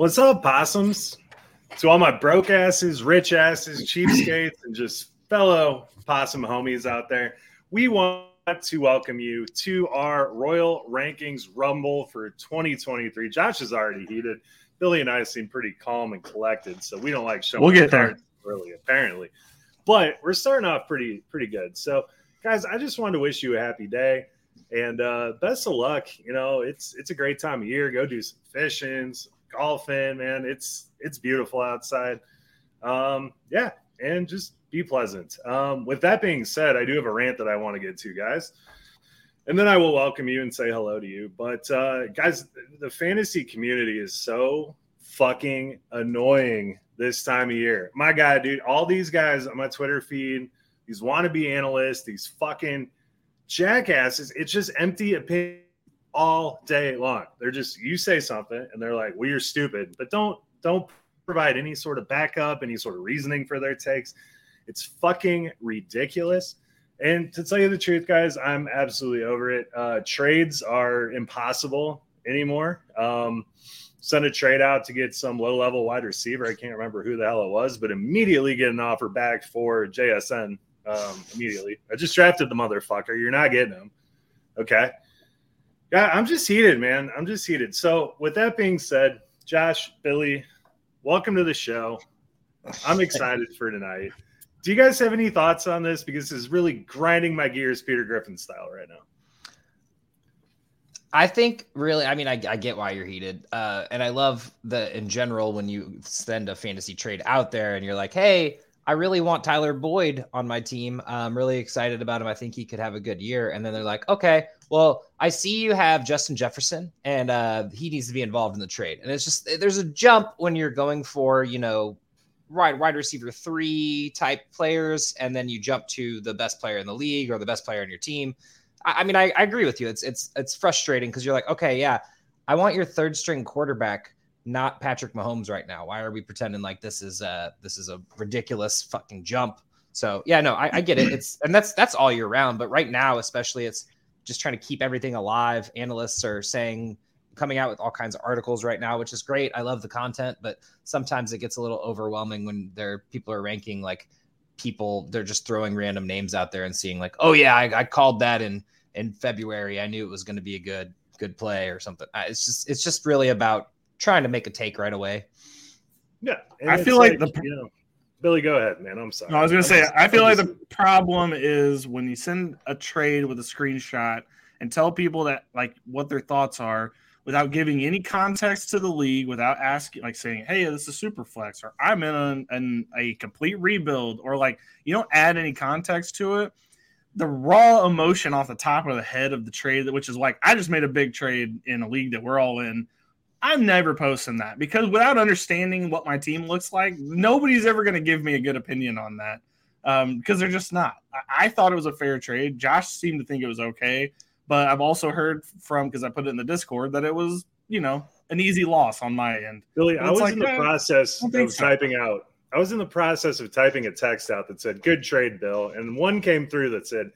What's up, possums? To all my broke asses, rich asses, cheapskates, and just fellow possum homies out there, we want to welcome you to our Royal Rankings Rumble for 2023. Josh is already heated. Billy and I seem pretty calm and collected, so we don't like showing we'll get there early, apparently. But we're starting off pretty pretty good. So, guys, I just wanted to wish you a happy day and uh, best of luck. You know, it's it's a great time of year. Go do some fishing, golfing, man. It's it's beautiful outside. Um, yeah, and just be pleasant. Um, with that being said, I do have a rant that I want to get to, guys. And then I will welcome you and say hello to you. But uh, guys, the fantasy community is so fucking annoying this time of year. My God, dude, all these guys on my Twitter feed, these wannabe analysts, these fucking jackasses, it's just empty opinion all day long. They're just you say something and they're like, "Well, you're stupid," but don't don't provide any sort of backup, any sort of reasoning for their takes. It's fucking ridiculous. And to tell you the truth, guys, I'm absolutely over it. Uh, trades are impossible anymore. Um, send a trade out to get some low level wide receiver. I can't remember who the hell it was, but immediately get an offer back for JSN. Um, immediately, I just drafted the motherfucker. You're not getting him. Okay. Yeah, I'm just heated, man. I'm just heated. So, with that being said, Josh, Billy, welcome to the show. I'm excited for tonight. Do you guys have any thoughts on this? Because this is really grinding my gears, Peter Griffin style, right now. I think really, I mean, I, I get why you're heated. Uh, and I love the in general when you send a fantasy trade out there and you're like, hey, I really want Tyler Boyd on my team. I'm really excited about him. I think he could have a good year. And then they're like, okay, well, I see you have Justin Jefferson, and uh, he needs to be involved in the trade. And it's just there's a jump when you're going for you know wide wide receiver three type players, and then you jump to the best player in the league or the best player on your team. I, I mean, I, I agree with you. It's it's it's frustrating because you're like, okay, yeah, I want your third string quarterback not Patrick Mahomes right now. Why are we pretending like this is a this is a ridiculous fucking jump? So yeah, no, I, I, get it. It's and that's that's all year round, but right now, especially, it's just trying to keep everything alive. Analysts are saying coming out with all kinds of articles right now, which is great. I love the content, but sometimes it gets a little overwhelming when there people are ranking like people. They're just throwing random names out there and seeing like, oh yeah, I, I called that in in February. I knew it was going to be a good good play or something. It's just it's just really about trying to make a take right away. Yeah, I feel like, like, the you know, Billy, go ahead, man. I'm sorry. No, I was gonna say I feel like the problem is when you send a trade with a screenshot and tell people that like what their thoughts are without giving any context to the league, without asking, like saying, "Hey, this is super flex," or "I'm in a, in a complete rebuild," or like you don't add any context to it. The raw emotion off the top of the head of the trade, which is like, I just made a big trade in a league that we're all in I'm never posting that because without understanding what my team looks like, nobody's ever going to give me a good opinion on that because um, they're just not. I-, I, thought it was a fair trade. Josh seemed to think it was okay, but I've also heard from because I put it in the Discord that it was, you know, an easy loss on my end. Billy, I was like, in the process of so. typing out. I was in the process of typing a text out that said "Good trade, Bill," and one came through that said,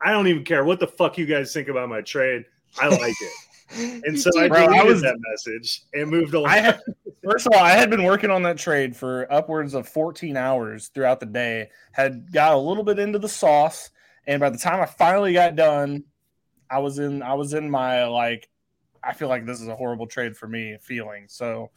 "I don't even care what the fuck you guys think about my trade. I like it." And so I Bro, I was- that message and moved along. I had, first of all, I had been working on that trade for upwards of 14 hours throughout the day. Had got a little bit into the sauce, and by the time I finally got done, I was in I was in my like I feel like this is a horrible trade for me feeling. So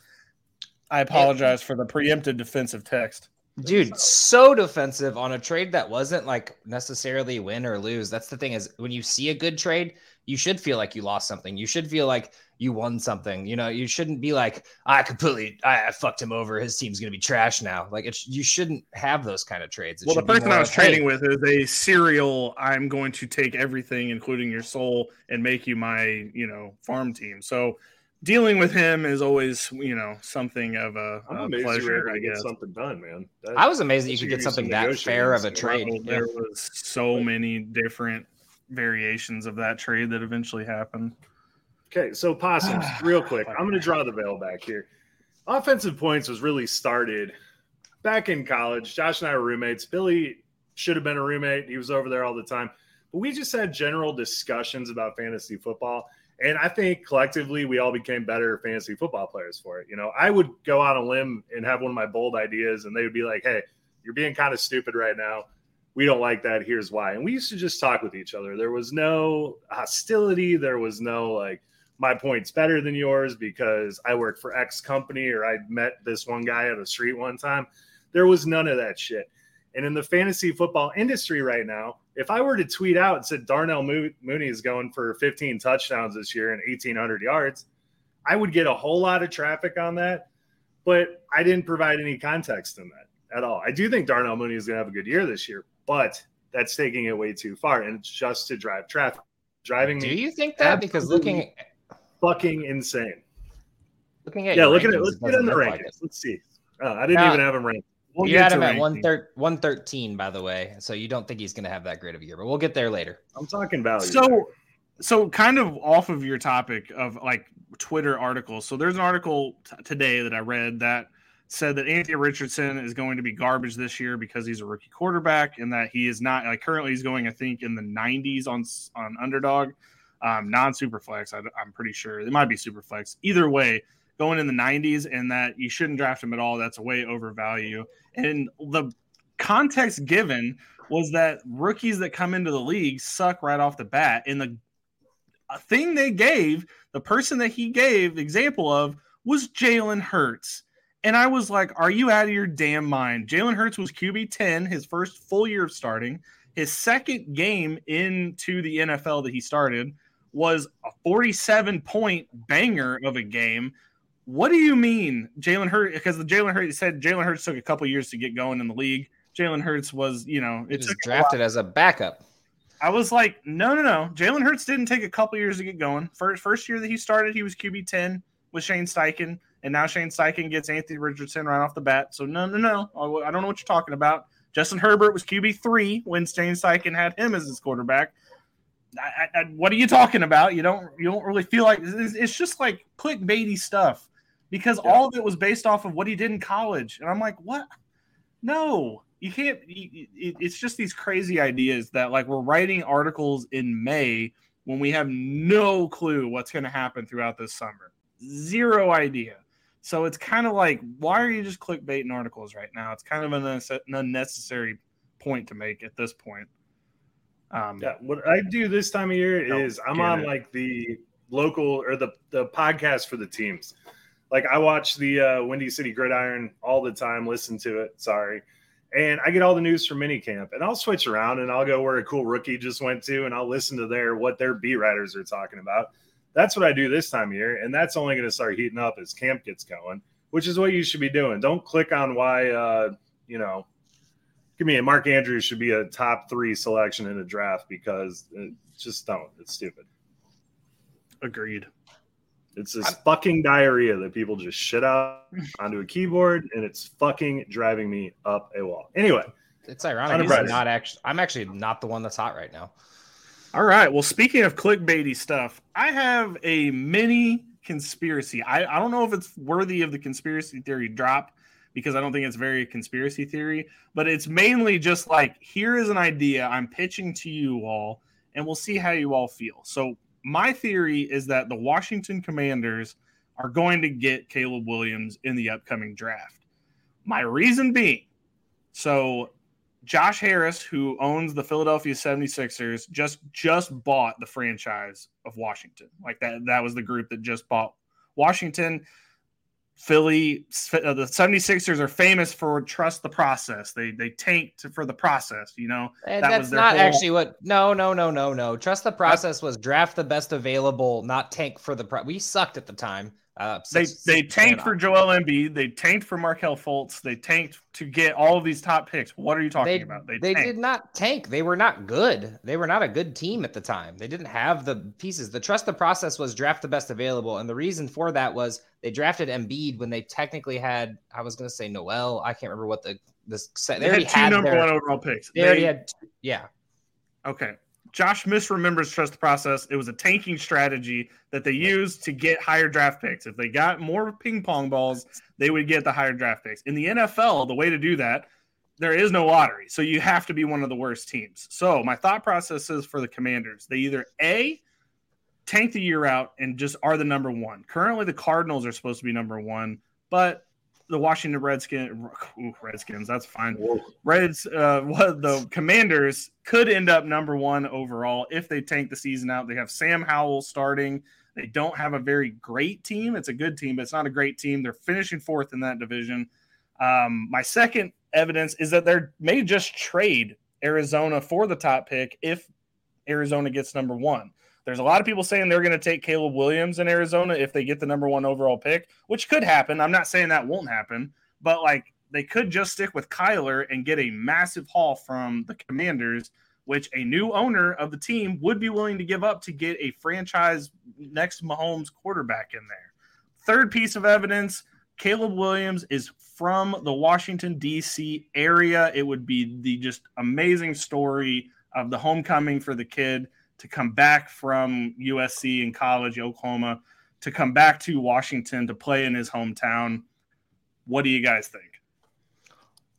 I apologize for the preempted defensive text. Dude, so defensive on a trade that wasn't like necessarily win or lose. That's the thing is when you see a good trade, you should feel like you lost something. You should feel like you won something. You know, you shouldn't be like, I completely, I, I fucked him over. His team's gonna be trash now. Like, it's you shouldn't have those kind of trades. It Well, the person I was of, hey, trading with is a serial. I'm going to take everything, including your soul, and make you my, you know, farm team. So dealing with him is always, you know, something of a, I'm a amazed you were pleasure, I to get guess. something done, man. That- I was amazed that you could get something that fair of a skills. trade. Well, There was so many different variations of that trade that eventually happened. Okay, so possums, real quick. I'm going to draw the veil back here. Offensive points was really started back in college. Josh and I were roommates. Billy should have been a roommate. He was over there all the time. But we just had general discussions about fantasy football. And I think collectively we all became better fantasy football players for it. You know, I would go out on a limb and have one of my bold ideas, and they would be like, hey, you're being kind of stupid right now. We don't like that. Here's why. And we used to just talk with each other. There was no hostility. There was no like, my point's better than yours because I work for X company or I met this one guy on the street one time. There was none of that shit. And in the fantasy football industry right now, if I were to tweet out and said Darnell Mooney is going for 15 touchdowns this year and 1,800 yards, I would get a whole lot of traffic on that. But I didn't provide any context in that at all. I do think Darnell Mooney is going to have a good year this year, but that's taking it way too far. And it's just to drive traffic. Driving me. Do you think that? Because looking fucking insane. looking at Yeah, your look at it. Let's get in the look rankings. like. Let's see. Uh, I didn't Now- even have him ranked. We'll you had him at ranking. one thir- 113, by the way. So you don't think he's going to have that great of a year, but we'll get there later. I'm talking value. So, so kind of off of your topic of like Twitter articles. So there's an article t- today that I read that said that Anthony Richardson is going to be garbage this year because he's a rookie quarterback and that he is not like currently he's going I think in the 90s on on underdog, um, non superflex. I'm pretty sure it might be superflex. Either way, going in the 90s and that you shouldn't draft him at all. That's a way overvalue. And the context given was that rookies that come into the league suck right off the bat. And the thing they gave, the person that he gave example of was Jalen Hurts. And I was like, are you out of your damn mind? Jalen Hurts was QB 10, his first full year of starting. His second game into the NFL that he started was a 47 point banger of a game. What do you mean, Jalen Hurts? Because the Jalen Hurts said Jalen Hurts took a couple years to get going in the league. Jalen Hurts was, you know, it was took a drafted as a backup. I was like, no, no, no. Jalen Hurts didn't take a couple years to get going. First, first year that he started, he was QB ten with Shane Steichen, and now Shane Steichen gets Anthony Richardson right off the bat. So no, no, no. I don't know what you're talking about. Justin Herbert was QB three when Shane Steichen had him as his quarterback. I, I, what are you talking about? You don't, you don't really feel like it's, it's just like clickbaity stuff because Yeah. all of it was based off of what he did in college, and I'm like, what? No, you can't. you- you- It's just these crazy ideas that like we're writing articles in May when we have no clue what's going to happen throughout this summer. Zero idea. So it's kind of like, why are you just clickbaiting articles right now? It's kind of an an unnecessary point to make at this point. Um, Yeah, what I do this time of year is I'm on it. like the local or the the podcast for the teams. Like I watch the uh, Windy City Gridiron all the time, listen to it. Sorry, and I get all the news from minicamp, and I'll switch around and I'll go where a cool rookie just went to, and I'll listen to their what their beat writers are talking about. That's what I do this time of year, and that's only going to start heating up as camp gets going, which is what you should be doing. Don't click on why uh, you know give me a Mark Andrews should be a top three selection in a draft because it, just don't. It's stupid. agreed. It's this fucking diarrhea that people just shit out onto a keyboard, and it's fucking driving me up a wall. Anyway, It's ironic. Hunter He's not actually. I'm actually not the one that's hot right now. All right. Well, speaking of clickbaity stuff, I have a mini conspiracy. I, I don't know if it's worthy of the conspiracy theory drop because I don't think it's very conspiracy theory, but it's mainly just like here is an idea I'm pitching to you all, and we'll see how you all feel. So, my theory is that the Washington Commanders are going to get Caleb Williams in the upcoming draft. My reason being so Josh Harris, who owns the Philadelphia 76ers, just just bought the franchise of Washington. Like that that was the group that just bought Washington. Philly, uh, the 76ers are famous for trust the process. They they tanked for the process, you know. And that that's not whole... actually what. No, no, no, no, no. Trust the process was draft the best available, not tank for the. Pro- we sucked at the time. Uh, they they tanked for Joel Embiid. They tanked for Markelle Fultz. They tanked to get all of these top picks. What are you talking they, about? They, they did not tank. They were not good. They were not a good team at the time. They didn't have the pieces. The trust the process was draft the best available, and the reason for that was they drafted Embiid when they technically had. I was going to say Noel. I can't remember what the this. They, they had two had number their, one overall picks. They, they already had. Yeah. Okay. Josh misremembers trust the process. It was a tanking strategy that they used to get higher draft picks. If they got more ping pong balls, they would get the higher draft picks. In the NFL, the way to do that, there is no lottery. So you have to be one of the worst teams. So my thought process is for the commanders, they either A, tank the year out and just are the number one. Currently, the Cardinals are supposed to be number one, but the Washington Redskins, ooh, Redskins, that's fine. Reds, uh, what the Commanders could end up number one overall if they tank the season out. They have Sam Howell starting. They don't have a very great team. It's a good team, but it's not a great team. They're finishing fourth in that division. Um, my second evidence is that they may just trade Arizona for the top pick if Arizona gets number one. There's a lot of people saying they're going to take Caleb Williams in Arizona if they get the number one overall pick, which could happen. I'm not saying that won't happen, but like they could just stick with Kyler and get a massive haul from the Commanders, which a new owner of the team would be willing to give up to get a franchise next Mahomes quarterback in there. Third piece of evidence Caleb Williams is from the Washington, D.C. area. It would be the just amazing story of the homecoming for the kid to come back from USC in college, Oklahoma, to come back to Washington to play in his hometown. What do you guys think?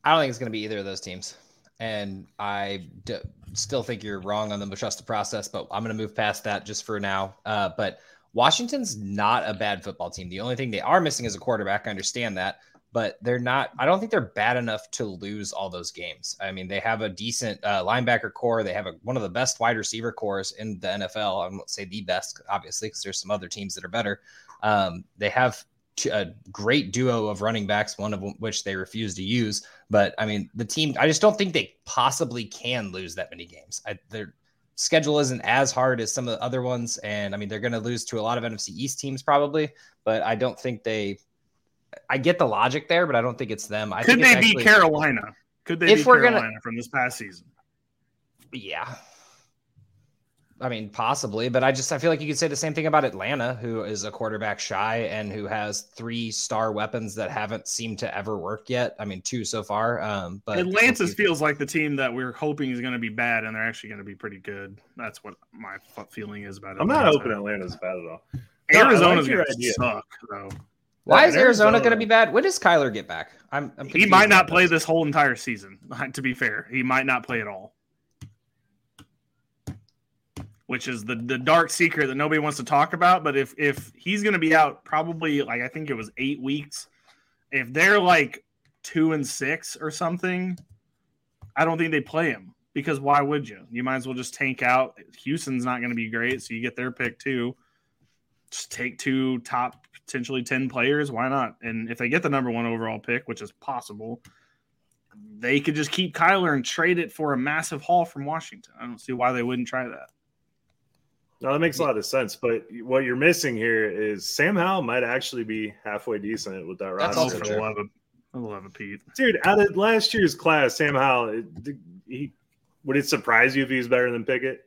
I don't think it's going to be either of those teams. And I d- still think you're wrong on the the process, but I'm going to move past that just for now. Uh, but Washington's not a bad football team. The only thing they are missing is a quarterback. I understand that but they're not. I don't think they're bad enough to lose all those games. I mean, they have a decent uh, linebacker core. They have a, one of the best wide receiver cores in the NFL. I won't say the best, obviously, because there's some other teams that are better. Um, they have a great duo of running backs, one of which they refuse to use. But I mean, the team. I just don't think they possibly can lose that many games. I, their schedule isn't as hard as some of the other ones, and I mean, they're going to lose to a lot of NFC East teams probably. But I don't think they I get the logic there, but I don't think it's them. I could they actually, Carolina? Could they if we're Carolina gonna, from this past season? Yeah. I mean, possibly, but I just I feel like you could say the same thing about Atlanta, who is a quarterback shy and who has three star weapons that haven't seemed to ever work yet. I mean, two so far. Um, but Atlantis feels like the team that we're hoping is going to be bad, and they're actually going to be pretty good. That's what my feeling is about it. I'm not hoping Atlanta's bad at all. Arizona's no, like going to suck, though. Why is Arizona going to be bad? When does Kyler get back? I'm, I'm he might not play this whole entire season. To be fair, he might not play at all. Which is the the dark secret that nobody wants to talk about. But if if he's going to be out, probably like I think it was eight weeks. If they're like two and six or something, I don't think they play him because why would you? You might as well just tank out. Houston's not going to be great, so you get their pick too. Just take two top potentially 10 players. Why not? And if they get the number one overall pick, which is possible, they could just keep Kyler and trade it for a massive haul from Washington. I don't see why they wouldn't try that. No, that makes a lot of sense. But what you're missing here is Sam Howell might actually be halfway decent with that roster. I love it. I love it, Pete. Dude, out of last year's class, Sam Howell, he would it surprise you if he's better than Pickett?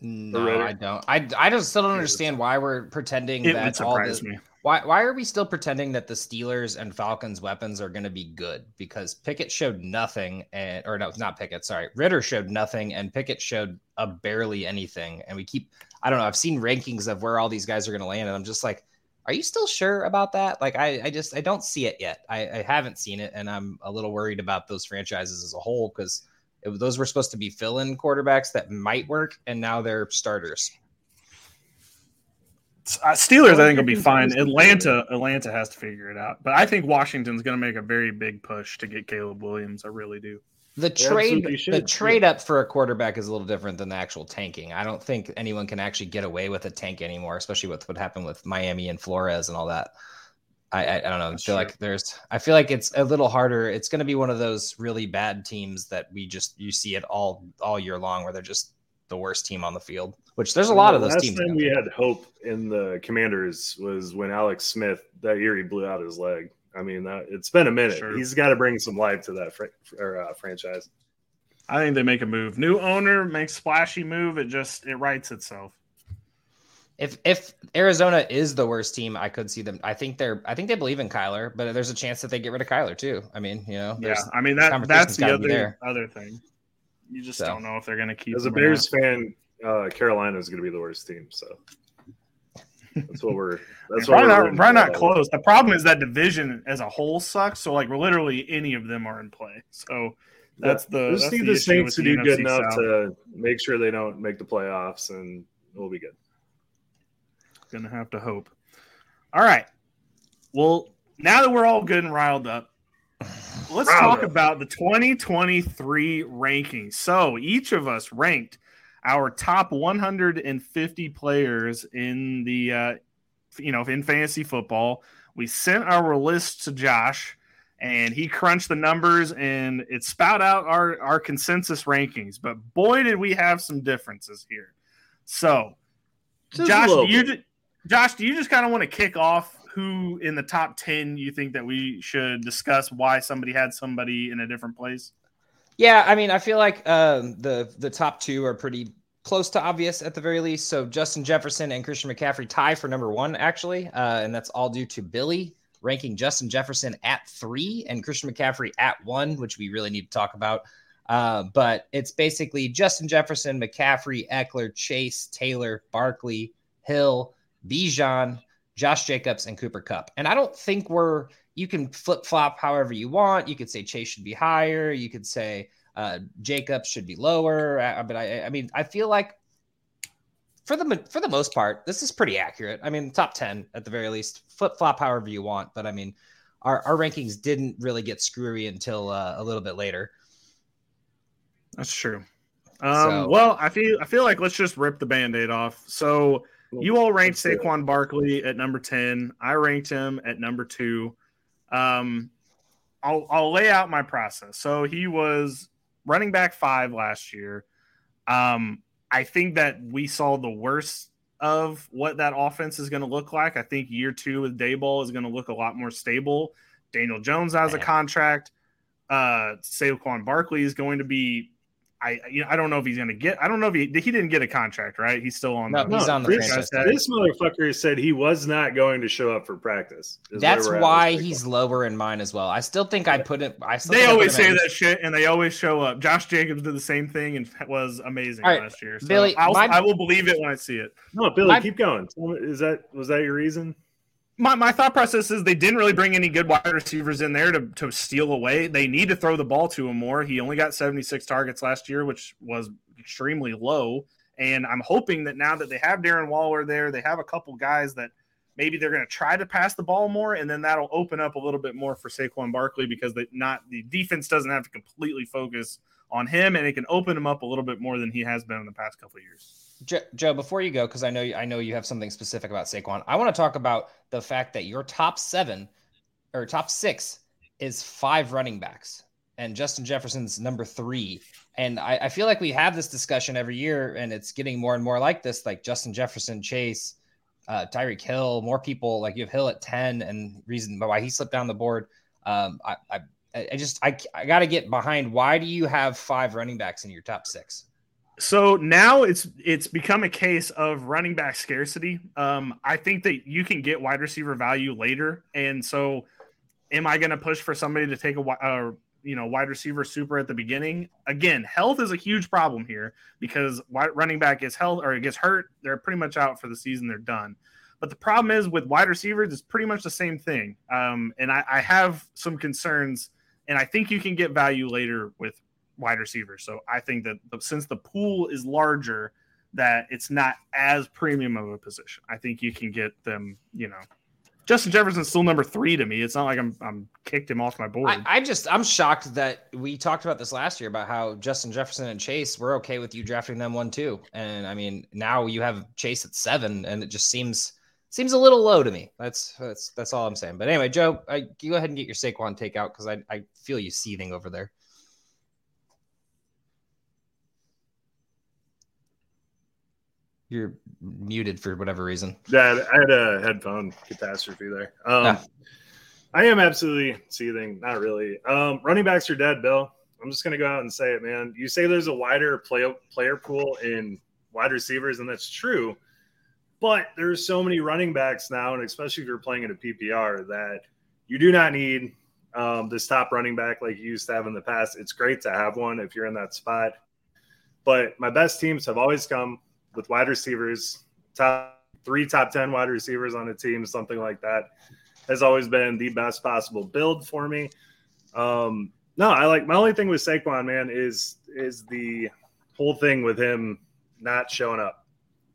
No, I don't. I, I just still don't understand why we're pretending it that all this. Me. Why why are we still pretending that the Steelers and Falcons weapons are going to be good? Because Pickett showed nothing, and or no, it's not Pickett. Sorry, Ridder showed nothing, and Pickett showed a barely anything. And we keep, I don't know. I've seen rankings of where all these guys are going to land, and I'm just like, are you still sure about that? Like, I I just I don't see it yet. I, I haven't seen it, and I'm a little worried about those franchises as a whole because those were supposed to be fill-in quarterbacks that might work, and now they're starters. Uh, Steelers, I think, will be fine. Atlanta, Atlanta has to figure it out, but I think Washington's going to make a very big push to get Caleb Williams. I really do. The trade, the trade up for a quarterback is a little different than the actual tanking. I don't think anyone can actually get away with a tank anymore, especially with what happened with Miami and Flores and all that. I, I, I don't know. That's I feel true. like there's. I feel like it's a little harder. It's going to be one of those really bad teams that we just you see it all all year long, where they're just the worst team on the field. Which there's a lot of those last teams. Last time we had hope in the Commanders was when Alex Smith that year he blew out his leg. I mean, that, it's been a minute. Sure. He's got to bring some life to that fr- or, uh, franchise. I think they make a move. New owner makes splashy move. It just it writes itself. If if Arizona is the worst team, I could see them. I think they're. I think they believe in Kyler, but there's a chance that they get rid of Kyler too. I mean, you know. Yeah, I mean that that's the other other thing. You just so. don't know if they're going to keep. As a Bears fan, uh, Carolina is going to be the worst team. So that's what we're. That's probably not, probably not close. The problem is that division as a whole sucks. So like literally any of them are in play. So that's yeah. the. Just need the, the Saints to do NFC good enough South. to make sure they don't make the playoffs, and we'll be good. Gonna have to hope. All right. Well, now that we're all good and riled up, let's talk about the 2023 rankings. So each of us ranked our top 150 players in the uh, you know in fantasy football. We sent our list to Josh, and he crunched the numbers and it spout out our our consensus rankings. But boy, did we have some differences here. So, Just Josh, do you Josh, do you just kind of want to kick off who in the top 10 you think that we should discuss why somebody had somebody in a different place? Yeah, I mean, I feel like um, the the top two are pretty close to obvious at the very least. So Justin Jefferson and Christian McCaffrey tie for number one, actually, uh, and that's all due to Billy ranking Justin Jefferson at three and Christian McCaffrey at one, which we really need to talk about. Uh, but it's basically Justin Jefferson, McCaffrey, Ekeler, Chase, Taylor, Barkley, Hill, Bijan, Josh Jacobs, and Cooper Kupp. And I don't think we're you can flip flop however you want. You could say Chase should be higher. You could say uh, Jacobs should be lower. Uh, but I, I mean, I feel like for the for the most part, this is pretty accurate. I mean, top ten at the very least. Flip flop however you want. But I mean, our, our rankings didn't really get screwy until uh, a little bit later. That's true. Um, so, well, I feel I feel like let's just rip the band-aid off. So you all ranked Saquon Barkley at number 10. I ranked him at number two. Um, I'll, I'll lay out my process. So he was running back five last year. Um, I think that we saw the worst of what that offense is going to look like. I think year two with Daboll is going to look a lot more stable. Daniel Jones has a contract. Uh, Saquon Barkley is going to be I you know I don't know if he's going to get. I don't know if he he didn't get a contract, right? He's still on. No, the, he's on the this, franchise. This motherfucker said he was not going to show up for practice. That's why he's lower in mine as well. I still think I put it. I they always say that shit, and they always show up. Josh Jacobs did the same thing and was amazing right, last year. So Billy, I'll, my, I will believe it when I see it. No, Billy, my, keep going. Is that was that your reason? My, my thought process is they didn't really bring any good wide receivers in there to, to steal away. They need to throw the ball to him more. He only got 76 targets last year, which was extremely low. And I'm hoping that now that they have Darren Waller there, they have a couple guys that maybe they're going to try to pass the ball more, and then that'll open up a little bit more for Saquon Barkley because they not the defense doesn't have to completely focus on him, and it can open him up a little bit more than he has been in the past couple years. Joe, before you go, because I know I know you have something specific about Saquon. I want to talk about the fact that your top seven or top six is five running backs, and Justin Jefferson's number three. And I, I feel like we have this discussion every year, and it's getting more and more like this. Like Justin Jefferson, Chase, uh, Tyreek Hill, more people. Like you have Hill at ten, and reason why he slipped down the board. Um, I, I, I just I, I got to get behind. Why do you have five running backs in your top six? So now it's it's become a case of running back scarcity. Um, I think that you can get wide receiver value later, and so am I going to push for somebody to take a uh, you know wide receiver super at the beginning? Again, health is a huge problem here because running back gets health or it gets hurt, they're pretty much out for the season. They're done. But the problem is with wide receivers, it's pretty much the same thing. Um, and I, I have some concerns, and I think you can get value later with wide receivers. So I think that since the pool is larger, that it's not as premium of a position. I think you can get them, you know. Justin Jefferson's still number three to me. It's not like I'm I'm kicked him off my board. I, I just I'm shocked that we talked about this last year about how Justin Jefferson and Chase we're okay with you drafting them one two, and I mean now you have Chase at seven, and it just seems seems a little low to me. That's that's that's all I'm saying. But anyway, Joe, I, you go ahead and get your Saquon takeout because I I feel you seething over there. You're muted for whatever reason. Yeah, I had a headphone catastrophe there. Um, ah. I am absolutely seething. Not really. Um, running backs are dead, Bill. I'm just going to go out and say it, man. You say there's a wider play, player pool in wide receivers, and that's true. But there's so many running backs now, and especially if you're playing in a PPR, that you do not need um, this top running back like you used to have in the past. It's great to have one if you're in that spot. But my best teams have always come with wide receivers, top three top 10 wide receivers on a team, something like that has always been the best possible build for me. Um, no, I like my only thing with Saquon, man, is is the whole thing with him not showing up.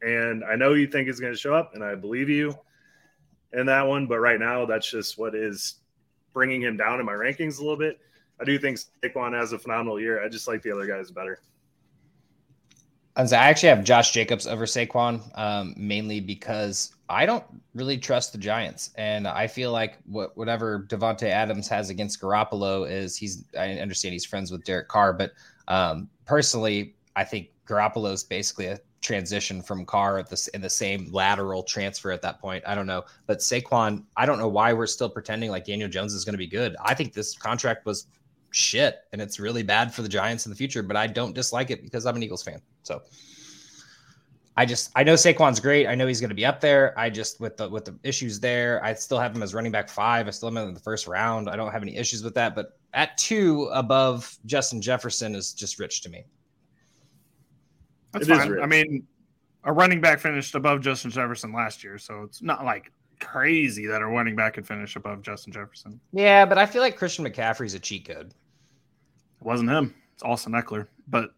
And I know you think he's going to show up, and I believe you in that one. But right now, that's just what is bringing him down in my rankings a little bit. I do think Saquon has a phenomenal year. I just like the other guys better. I actually have Josh Jacobs over Saquon, um, mainly because I don't really trust the Giants, and I feel like what, whatever Davante Adams has against Garoppolo is he's. I understand he's friends with Derek Carr, but um, personally, I think Garoppolo is basically a transition from Carr at this in the same lateral transfer at that point. I don't know, but Saquon, I don't know why we're still pretending like Daniel Jones is going to be good. I think this contract was shit and it's really bad for the Giants in the future, but I don't dislike it because I'm an Eagles fan. So I just I know Saquon's great. I know he's going to be up there. I just with the with the issues there, I still have him as running back five. I still have him in the first round. I don't have any issues with that. But at two above Justin Jefferson is just rich to me. That's it fine. I mean, a running back finished above Justin Jefferson last year, so it's not like crazy that a running back could finish above Justin Jefferson. Yeah, but I feel like Christian McCaffrey's a cheat code. It wasn't him. It's Austin Ekeler. But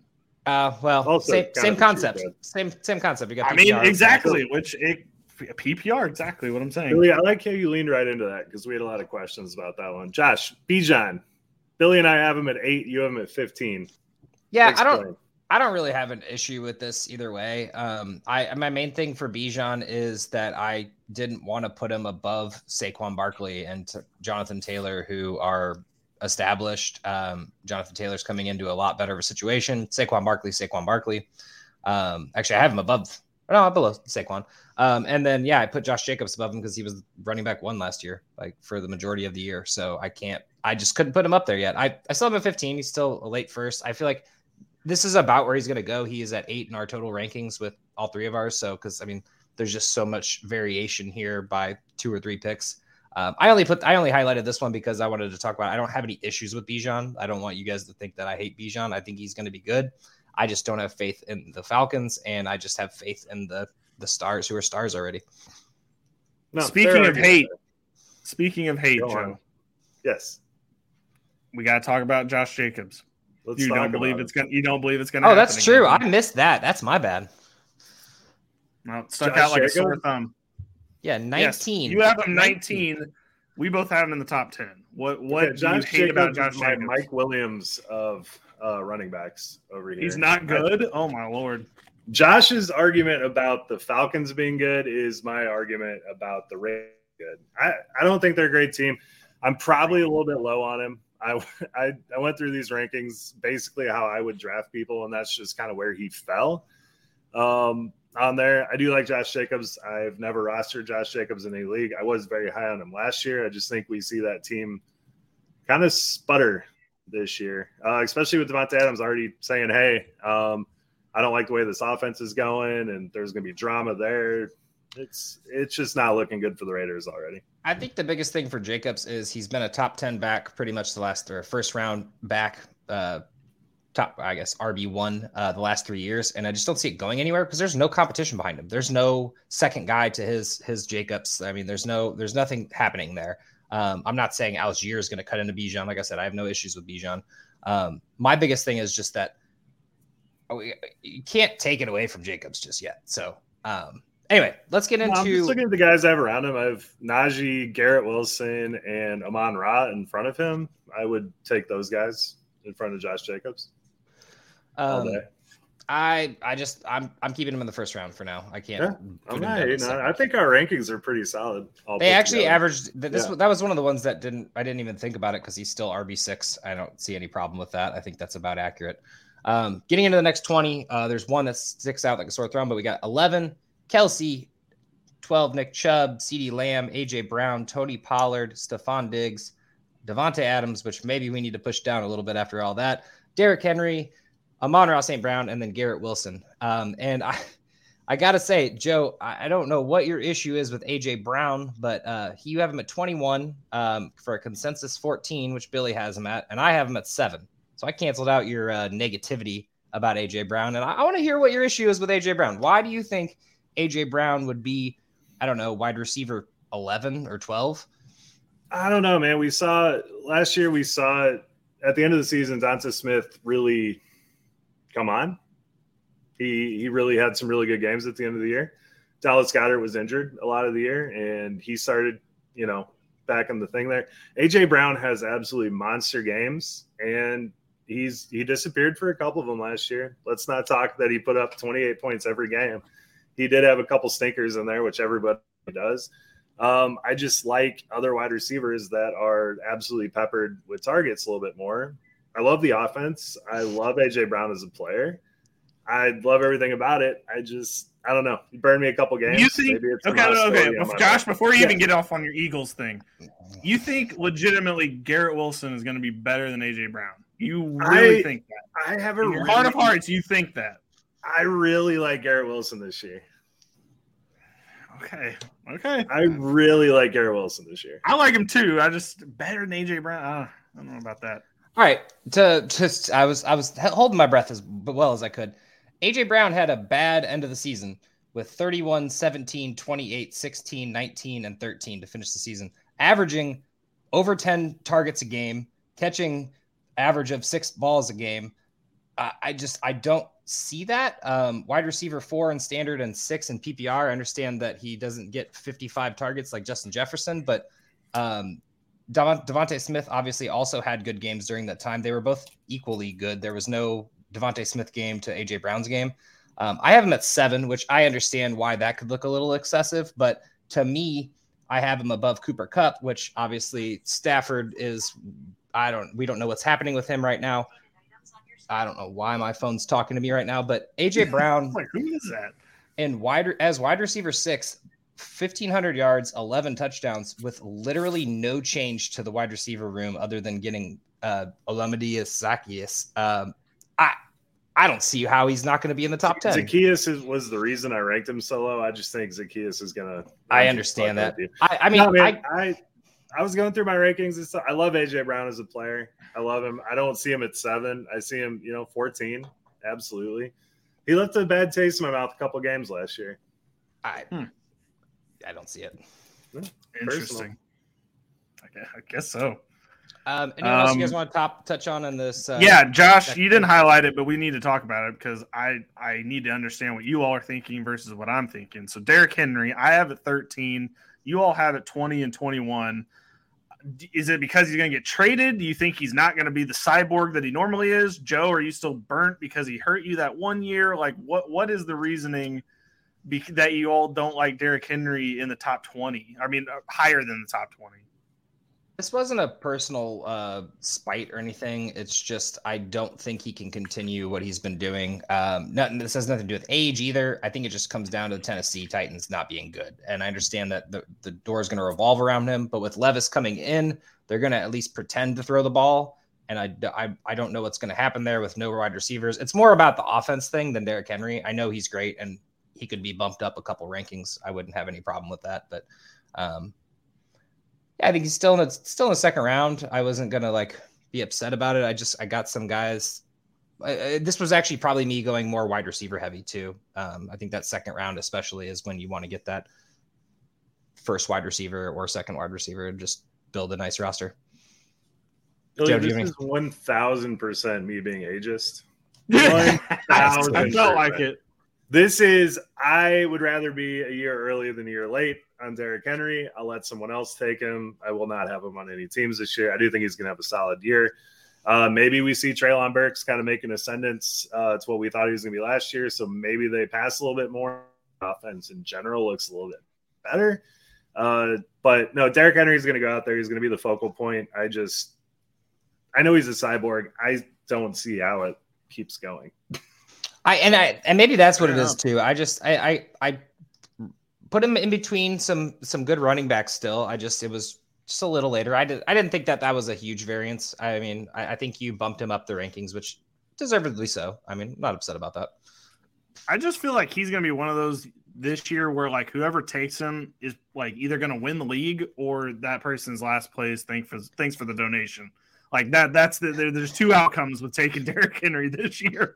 uh, well, also same same concept. Same same concept. You got. I mean, exactly. Which it, PPR, exactly what I'm saying. Billy, I like how you leaned right into that because we had a lot of questions about that one. Josh, Bijan, Billy and I have him at eight. You have him at fifteen. Yeah, Explain. I don't. I don't really have an issue with this either way. Um, I my main thing for Bijan is that I didn't want to put him above Saquon Barkley and Jonathan Taylor, who are established. Um, Jonathan Taylor's coming into a lot better of a situation. Saquon Barkley, Saquon Barkley. Um, actually, I have him above, no, below Saquon. Um, and then, yeah, I put Josh Jacobs above him because he was running back one last year, like for the majority of the year. So I can't, I just couldn't put him up there yet. I, I still have him 15. He's still a late first. I feel like this is about where he's going to go. He is at eight in our total rankings with all three of ours. So, because I mean, there's just so much variation here by two or three picks. Um, I only put I only highlighted this one because I wanted to talk about. I don't have any issues with Bijan. I don't want you guys to think that I hate Bijan. I think he's going to be good. I just don't have faith in the Falcons, and I just have faith in the the stars who are stars already. No, speaking of hate, speaking of hate, Go Joe. On. Yes, we got to talk about Josh Jacobs. Let's you don't believe it. it's gonna. You don't believe it's gonna. Oh, that's true. Again. I missed that. That's my bad. Well, stuck Josh out like Jacobs? a sore thumb. Yeah, 19. Yes, you have him 19. 19. We both have him in the top 10. What what do you hate about Josh Jacobs? Mike Williams of uh, running backs over here. He's not good. I, oh my lord. Josh's argument about the Falcons being good is my argument about the Ravens good. I, I don't think they're a great team. I'm probably a little bit low on him. I, I, I went through these rankings basically how I would draft people, and that's just kind of where he fell. Um, on there. I do like Josh Jacobs. I've never rostered Josh Jacobs in a league. I was very high on him last year. I just think we see that team kind of sputter this year, uh, especially with Davante Adams already saying, "Hey, um, I don't like the way this offense is going, and there's going to be drama there." It's it's just not looking good for the Raiders already. I think the biggest thing for Jacobs is he's been a top ten back pretty much the last or first round back uh, top, I guess, RB one uh, the last three years, and I just don't see it going anywhere because there's no competition behind him. There's no second guy to his his Jacobs. I mean, there's no there's nothing happening there. Um, I'm not saying Allgeier is going to cut into Bijan. Like I said, I have no issues with Bijan. Um, my biggest thing is just that oh, you can't take it away from Jacobs just yet. So um, anyway, let's get into. I'm just looking at the guys I have around him. I have Najee, Garrett Wilson, and Amon Ra in front of him. I would take those guys in front of Josh Jacobs. Um, I I just I'm I'm keeping him in the first round for now. I can't. Yeah, I'm not I think our rankings are pretty solid. They actually together. averaged this. Yeah. That was one of the ones that didn't. I didn't even think about it because he's still RB six. I don't see any problem with that. I think that's about accurate. Um, getting into the next twenty, uh, there's one that sticks out like a sore thumb, but we got eleven Kelce, twelve Nick Chubb, CeeDee Lamb, AJ Brown, Tony Pollard, Stefon Diggs, Davante Adams, which maybe we need to push down a little bit after all that. Derrick Henry. Amon-Ra St. Brown, and then Garrett Wilson. Um, and I, I gotta say, Joe, I, I, don't know what your issue is with AJ Brown, but uh, you have him at 21 um, for a consensus 14, which Billy has him at, and I have him at seven. So I canceled out your uh, negativity about AJ Brown, and I, I want to hear what your issue is with AJ Brown. Why do you think AJ Brown would be, I don't know, wide receiver 11 or 12? I don't know, man. We saw last year. We saw at the end of the season. Donta Smith really come on. He he really had some really good games at the end of the year. Dallas Goedert was injured a lot of the year, and he started, you know, back in the thing there. AJ Brown has absolutely monster games, and he's he disappeared for a couple of them last year. Let's not talk that he put up 28 points every game. He did have a couple stinkers in there, which everybody does. Um, I just like other wide receivers that are absolutely peppered with targets a little bit more. I love the offense. I love AJ Brown as a player. I love everything about it. I just I don't know. You burned me a couple games. You think okay, okay, well, Josh, before you yeah. even get off on your Eagles thing, you think legitimately Garrett Wilson is going to be better than AJ Brown? You really I, think that? I have a really, heart of hearts. You think that? I really like Garrett Wilson this year. Okay. Okay. I really like Garrett Wilson this year. I like him too. I just better than AJ Brown. Uh, I don't know about that. All right, to just I was I was holding my breath as well as I could. AJ Brown had a bad end of the season with 31, 17, 28, 16, 19 and 13 to finish the season, averaging over 10 targets a game, catching average of 6 balls a game. I, I just I don't see that. Um, wide receiver 4 in standard and 6 in PPR. I understand that he doesn't get 55 targets like Justin Jefferson, but um, DeVonta Smith obviously also had good games during that time. They were both equally good. There was no DeVonta Smith game to AJ Brown's game. Um, I have him at seven, which I understand why that could look a little excessive, but to me, I have him above Cooper Kupp, which obviously Stafford is. I don't. We don't know what's happening with him right now. I don't know why my phone's talking to me right now, but AJ Brown. like who is that? And wide as wide receiver six, 1,500 yards, 11 touchdowns with literally no change to the wide receiver room other than getting uh, Olamide Zaccheaus. Um, I I don't see how he's not going to be in the top 10. Zaccheaus is, was the reason I ranked him so low. I just think Zaccheaus is going to. I understand that. I, I, mean, no, man, I, I, I was going through my rankings and stuff. I love AJ Brown as a player. I love him. I don't see him at seven. I see him, you know, 14. Absolutely. He left a bad taste in my mouth a couple games last year. I, hmm. I don't see it. Interesting. Okay, I guess so. Um, anyone um, else you guys um, want to top touch on in this? Uh, yeah, Josh, you didn't highlight it, but we need to talk about it because I I need to understand what you all are thinking versus what I'm thinking. So Derrick Henry, I have at 13. You all have at 20 and 21. Is it because he's going to get traded? Do you think he's not going to be the cyborg that he normally is? Joe, are you still burnt because he hurt you that one year? Like, what what is the reasoning? Be- that you all don't like Derrick Henry in the top 20. I mean, uh, higher than the top 20. This wasn't a personal uh, spite or anything. It's just I don't think he can continue what he's been doing. Um, nothing. This has nothing to do with age either. I think it just comes down to the Tennessee Titans not being good. And I understand that the the door is going to revolve around him. But with Levis coming in, they're going to at least pretend to throw the ball. And I, I, I don't know what's going to happen there with no wide receivers. It's more about the offense thing than Derrick Henry. I know he's great, and he could be bumped up a couple rankings. I wouldn't have any problem with that. But um, yeah, I think he's still in the still in the second round. I wasn't gonna like be upset about it. I just I got some guys. I, this was actually probably me going more wide receiver heavy too. Um, I think that second round especially is when you want to get that first wide receiver or second wide receiver and just build a nice roster. Billy, Joe, this is one thousand percent me being ageist. I felt like it. This is, I would rather be a year early than a year late on Derrick Henry. I'll let someone else take him. I will not have him on any teams this year. I do think he's going to have a solid year. Uh, maybe we see Treylon Burks kind of make an ascendance uh, to what we thought he was going to be last year. So maybe they pass a little bit more. Offense in general looks a little bit better. Uh, but no, Derrick Henry is going to go out there. He's going to be the focal point. I just, I know he's a cyborg. I don't see how it keeps going. I and I and maybe that's what it is too. I just I I, I put him in between some some good running backs. Still, I just it was just a little later. I did I didn't think that that was a huge variance. I mean, I, I think you bumped him up the rankings, which deservedly so. I mean, not upset about that. I just feel like he's going to be one of those this year where like whoever takes him is like either going to win the league or that person's last place. Thanks for thanks for the donation. Like that. That's the there, there's two outcomes with taking Derrick Henry this year.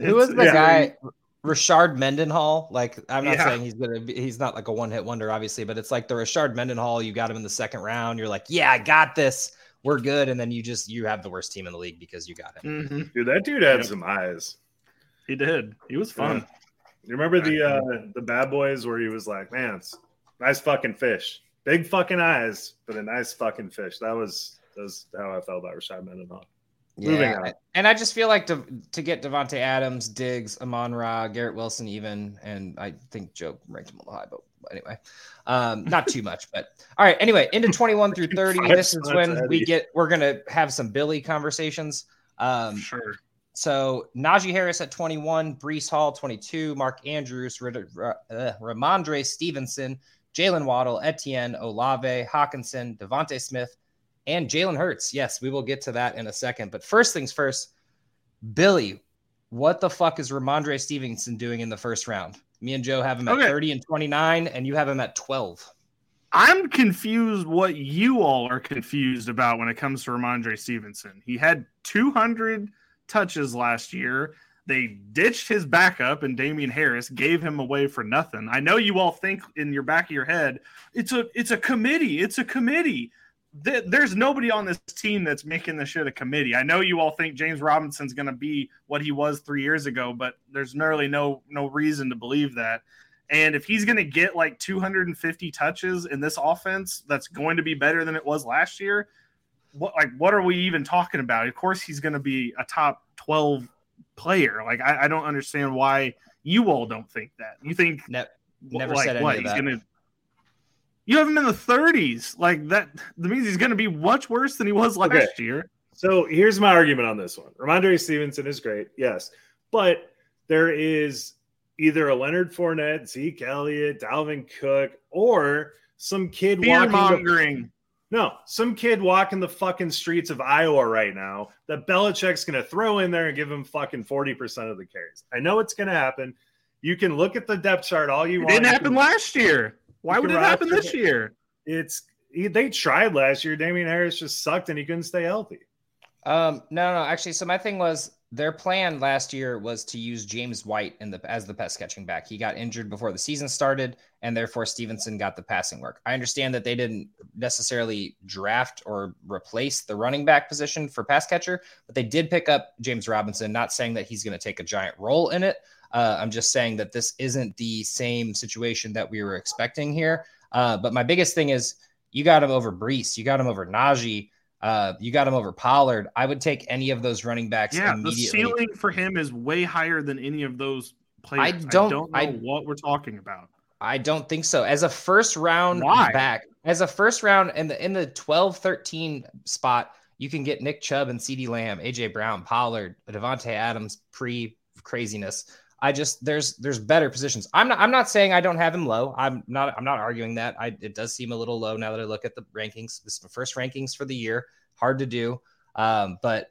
Who was the yeah. guy? Rashard Mendenhall. Like I'm not yeah. saying he's gonna be, he's not like a one hit wonder, obviously, but it's like the Rashard Mendenhall. You got him in the second round. You're like, yeah, I got this. We're good, and then you just you have the worst team in the league because you got him. Mm-hmm. Dude, that dude had some eyes. He did. He was fun. Yeah. You remember the uh the bad boys where he was like, man, it's nice fucking fish, big fucking eyes, but a nice fucking fish. That was that's how I felt about Rashard Mendenhall. Yeah, and I just feel like to to get Davante Adams, Diggs, Amon Ra, Garrett Wilson, even, and I think Joe ranked him a little high, but anyway, um, not too much. But all right, anyway, into twenty one through thirty. this is when we get we're gonna have some Billy conversations. Um, sure. So Najee Harris at 21, Breece Hall 22, Mark Andrews, uh, Rhamondre Stevenson, Jalen Waddle, Etienne, Olave, Hockenson, DeVonta Smith, and Jalen Hurts. Yes, we will get to that in a second. But first things first, Billy, what the fuck is Rhamondre Stevenson doing in the first round? Me and Joe have him at okay. 30 and 29, and you have him at 12. I'm confused what you all are confused about when it comes to Rhamondre Stevenson. He had 200- touches last year. They ditched his backup and Damien Harris gave him away for nothing. I know you all think in your back of your head, it's a it's a committee. It's a committee. There's nobody on this team that's making this shit a committee. I know you all think James Robinson's going to be what he was three years ago, but there's really no no reason to believe that. And if he's going to get like 250 touches in this offense, that's going to be better than it was last year what like what are we even talking about? Of course, he's going to be a top twelve player. Like I, I, don't understand why you all don't think that. You think ne- never like, said any what, of that. Gonna, you have him in the 30s. Like that, that means he's going to be much worse than he was last okay. year. So here's my argument on this one. Rhamondre Stevenson is great, yes, but there is either a Leonard Fournette, Zeke Elliott, Dalvin Cook, or some kid Fear mongering. No, some kid walking the fucking streets of Iowa right now that Belichick's going to throw in there and give him fucking 40% of the carries. I know it's going to happen. You can look at the depth chart all you it want. It didn't happen last year. Why would it happen this year? It's they tried last year. Damien Harris just sucked and he couldn't stay healthy. Um, no, no, actually. So my thing was their plan last year was to use James White in the as the pass catching back. He got injured before the season started, and therefore Stevenson got the passing work. I understand that they didn't necessarily draft or replace the running back position for pass catcher, but they did pick up James Robinson. Not saying that he's going to take a giant role in it. Uh, I'm just saying that this isn't the same situation that we were expecting here. Uh, but my biggest thing is you got him over Breece, you got him over Najee. Uh, you got him over Pollard. I would take any of those running backs yeah. The ceiling for him is way higher than any of those players. I don't, I don't know I, what we're talking about. I don't think so. As a first round Why? back, as a first round in the in the 12 13 spot, you can get Nick Chubb and CeeDee Lamb, AJ Brown, Pollard, Davante Adams pre craziness. I just there's there's better positions. I'm not I'm not saying I don't have him low. I'm not I'm not arguing that. I it does seem a little low now that I look at the rankings. This is my first rankings for the year. Hard to do. Um, but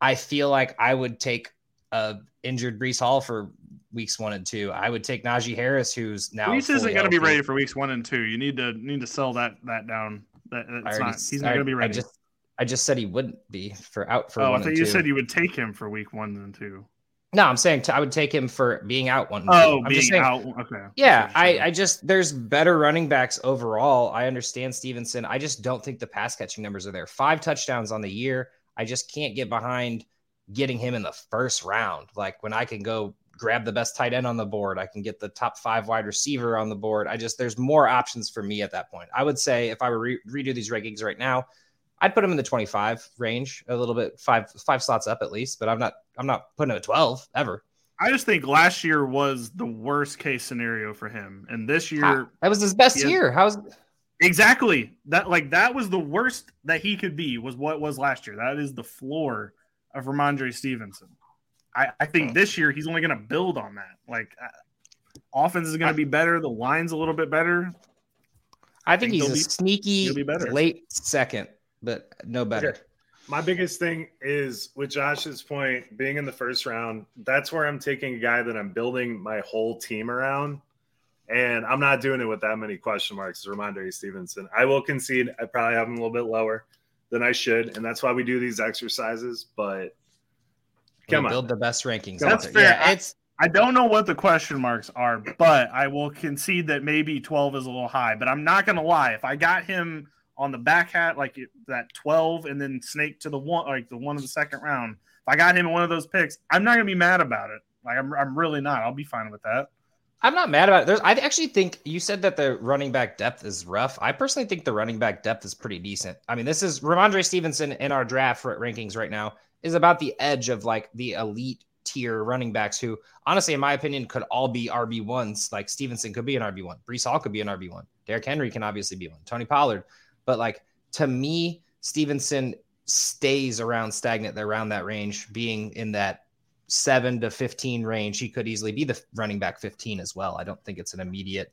I feel like I would take a injured Breece Hall for weeks one and two. I would take Najee Harris, who's now Breece isn't going to be ready for weeks one and two. You need to need to sell that that down. That that's already, not. He's not going to be ready. I just I just said he wouldn't be for out for. Oh, I thought you said you would take him for week one and two. No, I'm saying t- I would take him for being out one. Oh, I'm being saying, out. Okay. Yeah, I, I just there's better running backs overall. I understand Stevenson. I just don't think the pass catching numbers are there. Five touchdowns on the year. I just can't get behind getting him in the first round. Like when I can go grab the best tight end on the board, I can get the top five wide receiver on the board. I just there's more options for me at that point. I would say if I were re- redo these rankings right now, I'd put him in the 25 range, a little bit five five slots up at least. But I'm not I'm not putting him at 12 ever. I just think last year was the worst case scenario for him, and this year that was his best year. How's exactly that? Like that was the worst that he could be. Was what was last year. That is the floor of Rhamondre Stevenson. I, I think this year he's only going to build on that. Like uh, offense is going to be better. The line's a little bit better. I think, I think he's a be, sneaky late second, but no better. Okay. My biggest thing is with Josh's point, being in the first round, that's where I'm taking a guy that I'm building my whole team around. And I'm not doing it with that many question marks, Rhamondre Stevenson. I will concede I probably have him a little bit lower than I should. And that's why we do these exercises. But come on. Build the best rankings. That's fair. Yeah, it's I don't know what the question marks are, but I will concede that maybe 12 is a little high. But I'm not going to lie. If I got him on the back hat, like that 12, and then snake to the one, like the one of the second round. If I got him in one of those picks, I'm not gonna be mad about it. Like I'm, I'm really not. I'll be fine with that. I'm not mad about it. There's, I actually think you said that the running back depth is rough. I personally think the running back depth is pretty decent. I mean, this is Rhamondre Stevenson in our draft rankings right now is about the edge of like the elite tier running backs who, honestly, in my opinion, could all be RB ones. Like Stevenson could be an RB one, Breece Hall could be an RB one, Derrick Henry can obviously be one, Tony Pollard. But like to me, Stevenson stays around stagnant around that range, being in that seven to 15 range. He could easily be the running back 15 as well. I don't think it's an immediate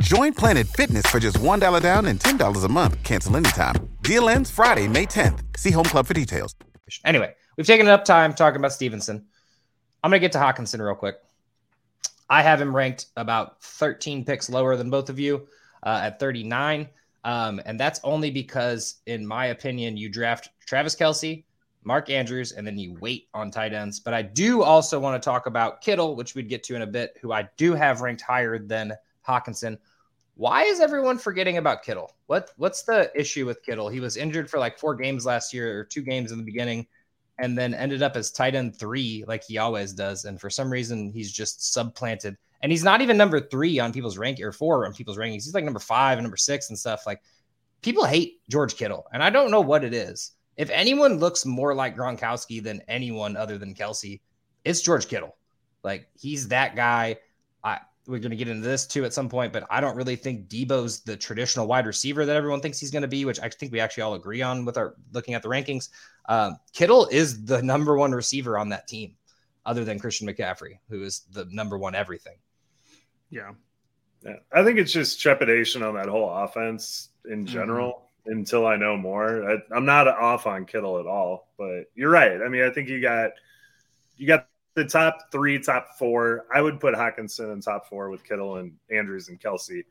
Join Planet Fitness for just $1 down and $10 a month. Cancel anytime. Deal ends Friday, May 10th. See Home Club for details. Anyway, we've taken enough time talking about Stevenson. I'm going to get to Hockenson real quick. I have him ranked about 13 picks lower than both of you uh, at 39. Um, and that's only because, in my opinion, you draft Travis Kelce, Mark Andrews, and then you wait on tight ends. But I do also want to talk about Kittle, which we'd get to in a bit, who I do have ranked higher than Hockenson. Why is everyone forgetting about Kittle? What what's the issue with Kittle? He was injured for like four games last year or two games in the beginning, and then ended up as tight end three, like he always does. And for some reason, he's just supplanted. And he's not even number three on people's rank or four on people's rankings. He's like number five and number six and stuff. Like people hate George Kittle, and I don't know what it is. If anyone looks more like Gronkowski than anyone other than Kelce, it's George Kittle. Like he's that guy. I we're going to get into this too at some point, but I don't really think Deebo's the traditional wide receiver that everyone thinks he's going to be, which I think we actually all agree on with our looking at the rankings. Um, Kittle is the number one receiver on that team, other than Christian McCaffrey, who is the number one everything. Yeah. Yeah. I think it's just trepidation on that whole offense in mm-hmm. general mm-hmm. until I know more. I, I'm not off on Kittle at all, but you're right. I mean, I think you got you got the top three, top four, I would put Hockenson in top four with Kittle and Andrews and Kelce.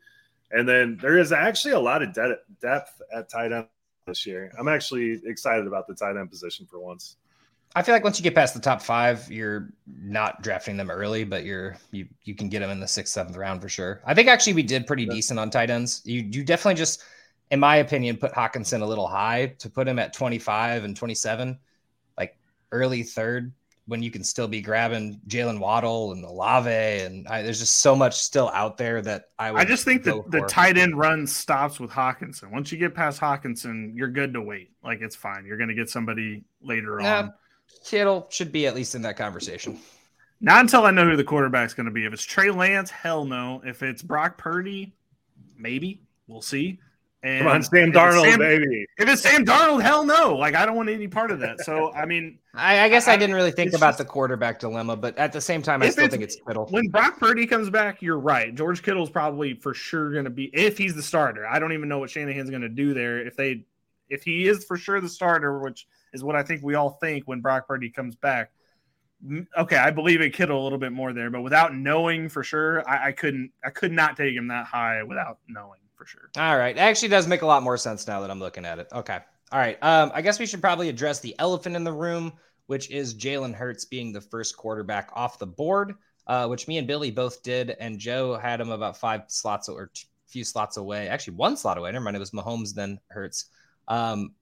And then there is actually a lot of de- depth at tight end this year. I'm actually excited about the tight end position for once. I feel like once you get past the top five, you're not drafting them early, but you're you you can get them in the sixth, seventh round for sure. I think actually we did pretty yeah. decent on tight ends. You you definitely just, in my opinion, put Hockenson a little high to put him at 25 and 27, like early third when you can still be grabbing Jaylen Waddle and Olave, and I, there's just so much still out there that I I just think that the tight end run stops with Hockenson. Once you get past Hockenson, you're good to wait. Like it's fine. You're going to get somebody later yeah, on. Kittle should be at least in that conversation. Not until I know who the quarterback's going to be. If it's Trey Lance, hell no. If it's Brock Purdy, maybe we'll see. And Come on, Sam Darnold, Sam, baby. If it's Sam Darnold, hell no. Like I don't want any part of that. So I mean, I, I guess I, I, didn't really think about just, the quarterback dilemma, but at the same time, I still think it's Kittle. When Brock Purdy comes back, you're right. George Kittle's probably for sure going to be if he's the starter. I don't even know what Shanahan's going to do there. If they, if he is for sure the starter, which is what I think we all think when Brock Purdy comes back, okay, I believe in Kittle a little bit more there, but without knowing for sure, I, I couldn't, I could not take him that high without knowing for sure. All right, it actually does make a lot more sense now that I'm looking at it. Okay, all right. Um, I guess we should probably address the elephant in the room, which is Jalen Hurts being the first quarterback off the board, uh, which me and Billy both did, and Joe had him about five slots or a few slots away. Actually, one slot away. Never mind, it was Mahomes then Hurts. Um,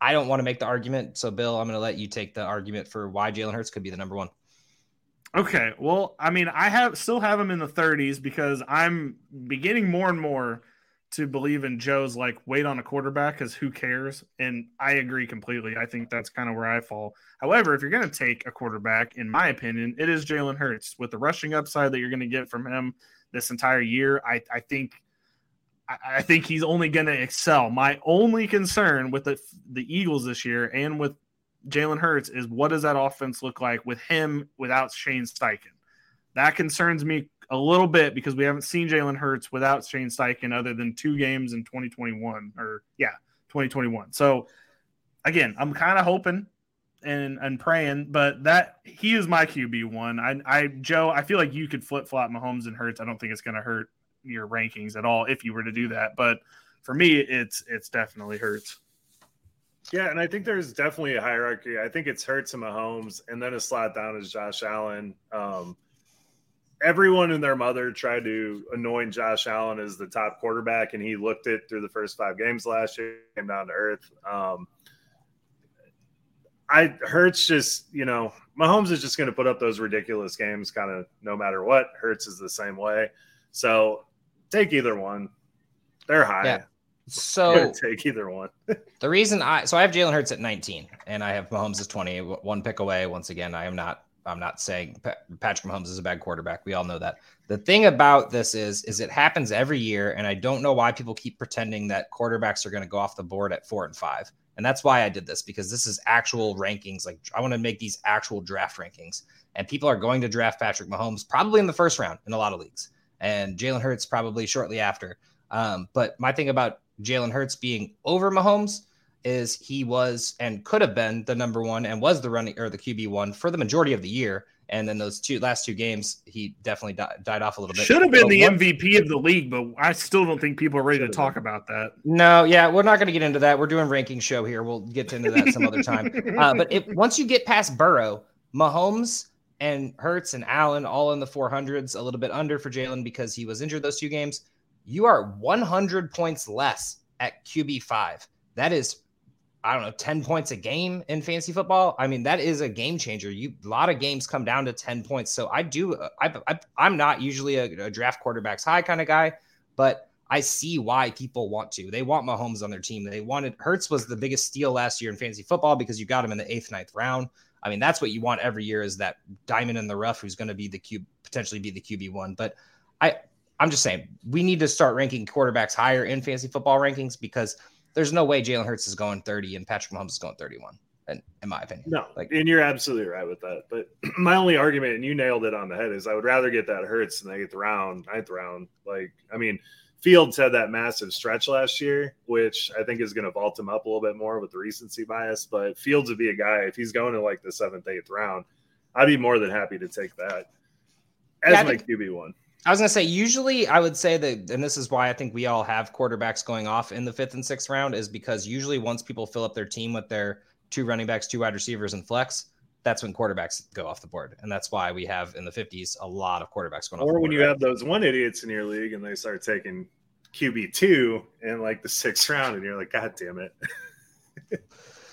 I don't want to make the argument. So, Bill, I'm going to let you take the argument for why Jalen Hurts could be the number one. Okay. Well, I mean, I have still have him in the 30s because I'm beginning more and more to believe in Joe's like wait on a quarterback because who cares? And I agree completely. I think that's kind of where I fall. However, if you're going to take a quarterback, in my opinion, it is Jalen Hurts with the rushing upside that you're going to get from him this entire year. I, I think I think he's only going to excel. My only concern with the the Eagles this year and with Jalen Hurts is what does that offense look like with him without Shane Steichen? That concerns me a little bit because we haven't seen Jalen Hurts without Shane Steichen other than two games in 2021 or yeah, 2021. So again, I'm kind of hoping and and praying, but that he is my QB one. I I Joe, I feel like you could flip flop Mahomes and Hurts. I don't think it's going to hurt your rankings at all if you were to do that. But for me, it's it's definitely hurts. Yeah, and I think there's definitely a hierarchy. I think it's Hurts and Mahomes, and then a slot down is Josh Allen. Um, everyone and their mother tried to anoint Josh Allen as the top quarterback, and he looked it through the first five games last year, came down to earth. Um, I Hurts just, you know, Mahomes is just going to put up those ridiculous games, kind of no matter what. Hurts is the same way. So take either one. They're high. Yeah. So take either one. the reason I so I have Jalen Hurts at 19 and I have Mahomes as 20, one pick away. Once again, I am not I'm not saying Patrick Mahomes is a bad quarterback. We all know that. The thing about this is is it happens every year and I don't know why people keep pretending that quarterbacks are going to go off the board at 4 and 5. And that's why I did this because this is actual rankings. Like I want to make these actual draft rankings. And people are going to draft Patrick Mahomes probably in the first round in a lot of leagues and Jalen Hurts probably shortly after. Um, but my thing about Jalen Hurts being over Mahomes is he was and could have been the number one and was the running or the QB one for the majority of the year. And then those two last two games, he definitely di- died off a little bit. Should have been but the one, MVP of the league, but I still don't think people are ready to talk been. about that. No, yeah, we're not going to get into that. We're doing ranking show here. We'll get into that some other time. Uh, but if, once you get past Burrow, Mahomes and Hurts and Allen all in the 400s, a little bit under for Jalen because he was injured those two games. You are 100 points less at QB5. That is, I don't know, 10 points a game in fantasy football. I mean, that is a game changer. You a lot of games come down to 10 points. So I do, I, I, am not usually a, a draft quarterbacks high kind of guy, but I see why people want to. They want Mahomes on their team. They wanted Hurts was the biggest steal last year in fantasy football because you got him in the eighth, ninth round. I mean, that's what you want every year is that diamond in the rough who's going to be the cube potentially be the QB one. But I I'm just saying we need to start ranking quarterbacks higher in fantasy football rankings because there's no way Jalen Hurts is going 30 and Patrick Mahomes is going 31. In, in my opinion, no, like, and you're absolutely right with that. But my only argument, and you nailed it on the head, is I would rather get that Hurts in the eighth round, ninth round. Like, I mean, Fields had that massive stretch last year, which I think is going to vault him up a little bit more with the recency bias. But Fields would be a guy if he's going to like the seventh, eighth round. I'd be more than happy to take that as yeah, my QB one. I was going to say, usually I would say that, and this is why I think we all have quarterbacks going off in the fifth and sixth round, is because usually once people fill up their team with their two running backs, two wide receivers, and flex, that's when quarterbacks go off the board. And that's why we have in the 50s a lot of quarterbacks going or off. Or when you have those one idiots in your league and they start taking QB2 in like the sixth round, and you're like, God damn it.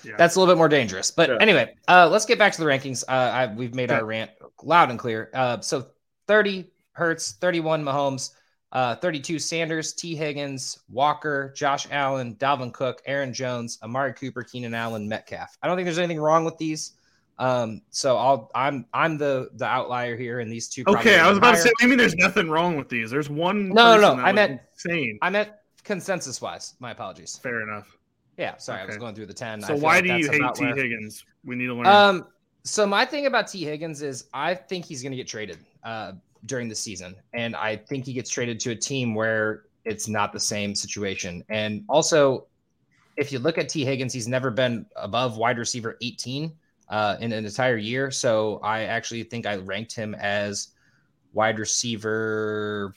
yeah. That's a little bit more dangerous. But yeah. anyway, uh, let's get back to the rankings. Uh, I, we've made our rant loud and clear. Uh, so 30 Hurts, 31 Mahomes, uh, 32 Sanders, T. Higgins, Walker, Josh Allen, Dalvin Cook, Aaron Jones, Amari Cooper, Keenan Allen, Metcalf. I don't think there's anything wrong with these. Um, so I'll I'm I'm the the outlier here in these two. Okay, I was about higher. to say. I mean, there's nothing wrong with these. There's one. No, no, no. I meant insane. I meant consensus wise. My apologies. Fair enough. Yeah, sorry, okay. I was going through the ten. So why like do you hate Tee Higgins? We need to learn. Um, so my thing about T Higgins is I think he's going to get traded uh, during the season, and I think he gets traded to a team where it's not the same situation. And also, if you look at T. Higgins, he's never been above wide receiver 18 uh, in an entire year. So I actually think I ranked him as wide receiver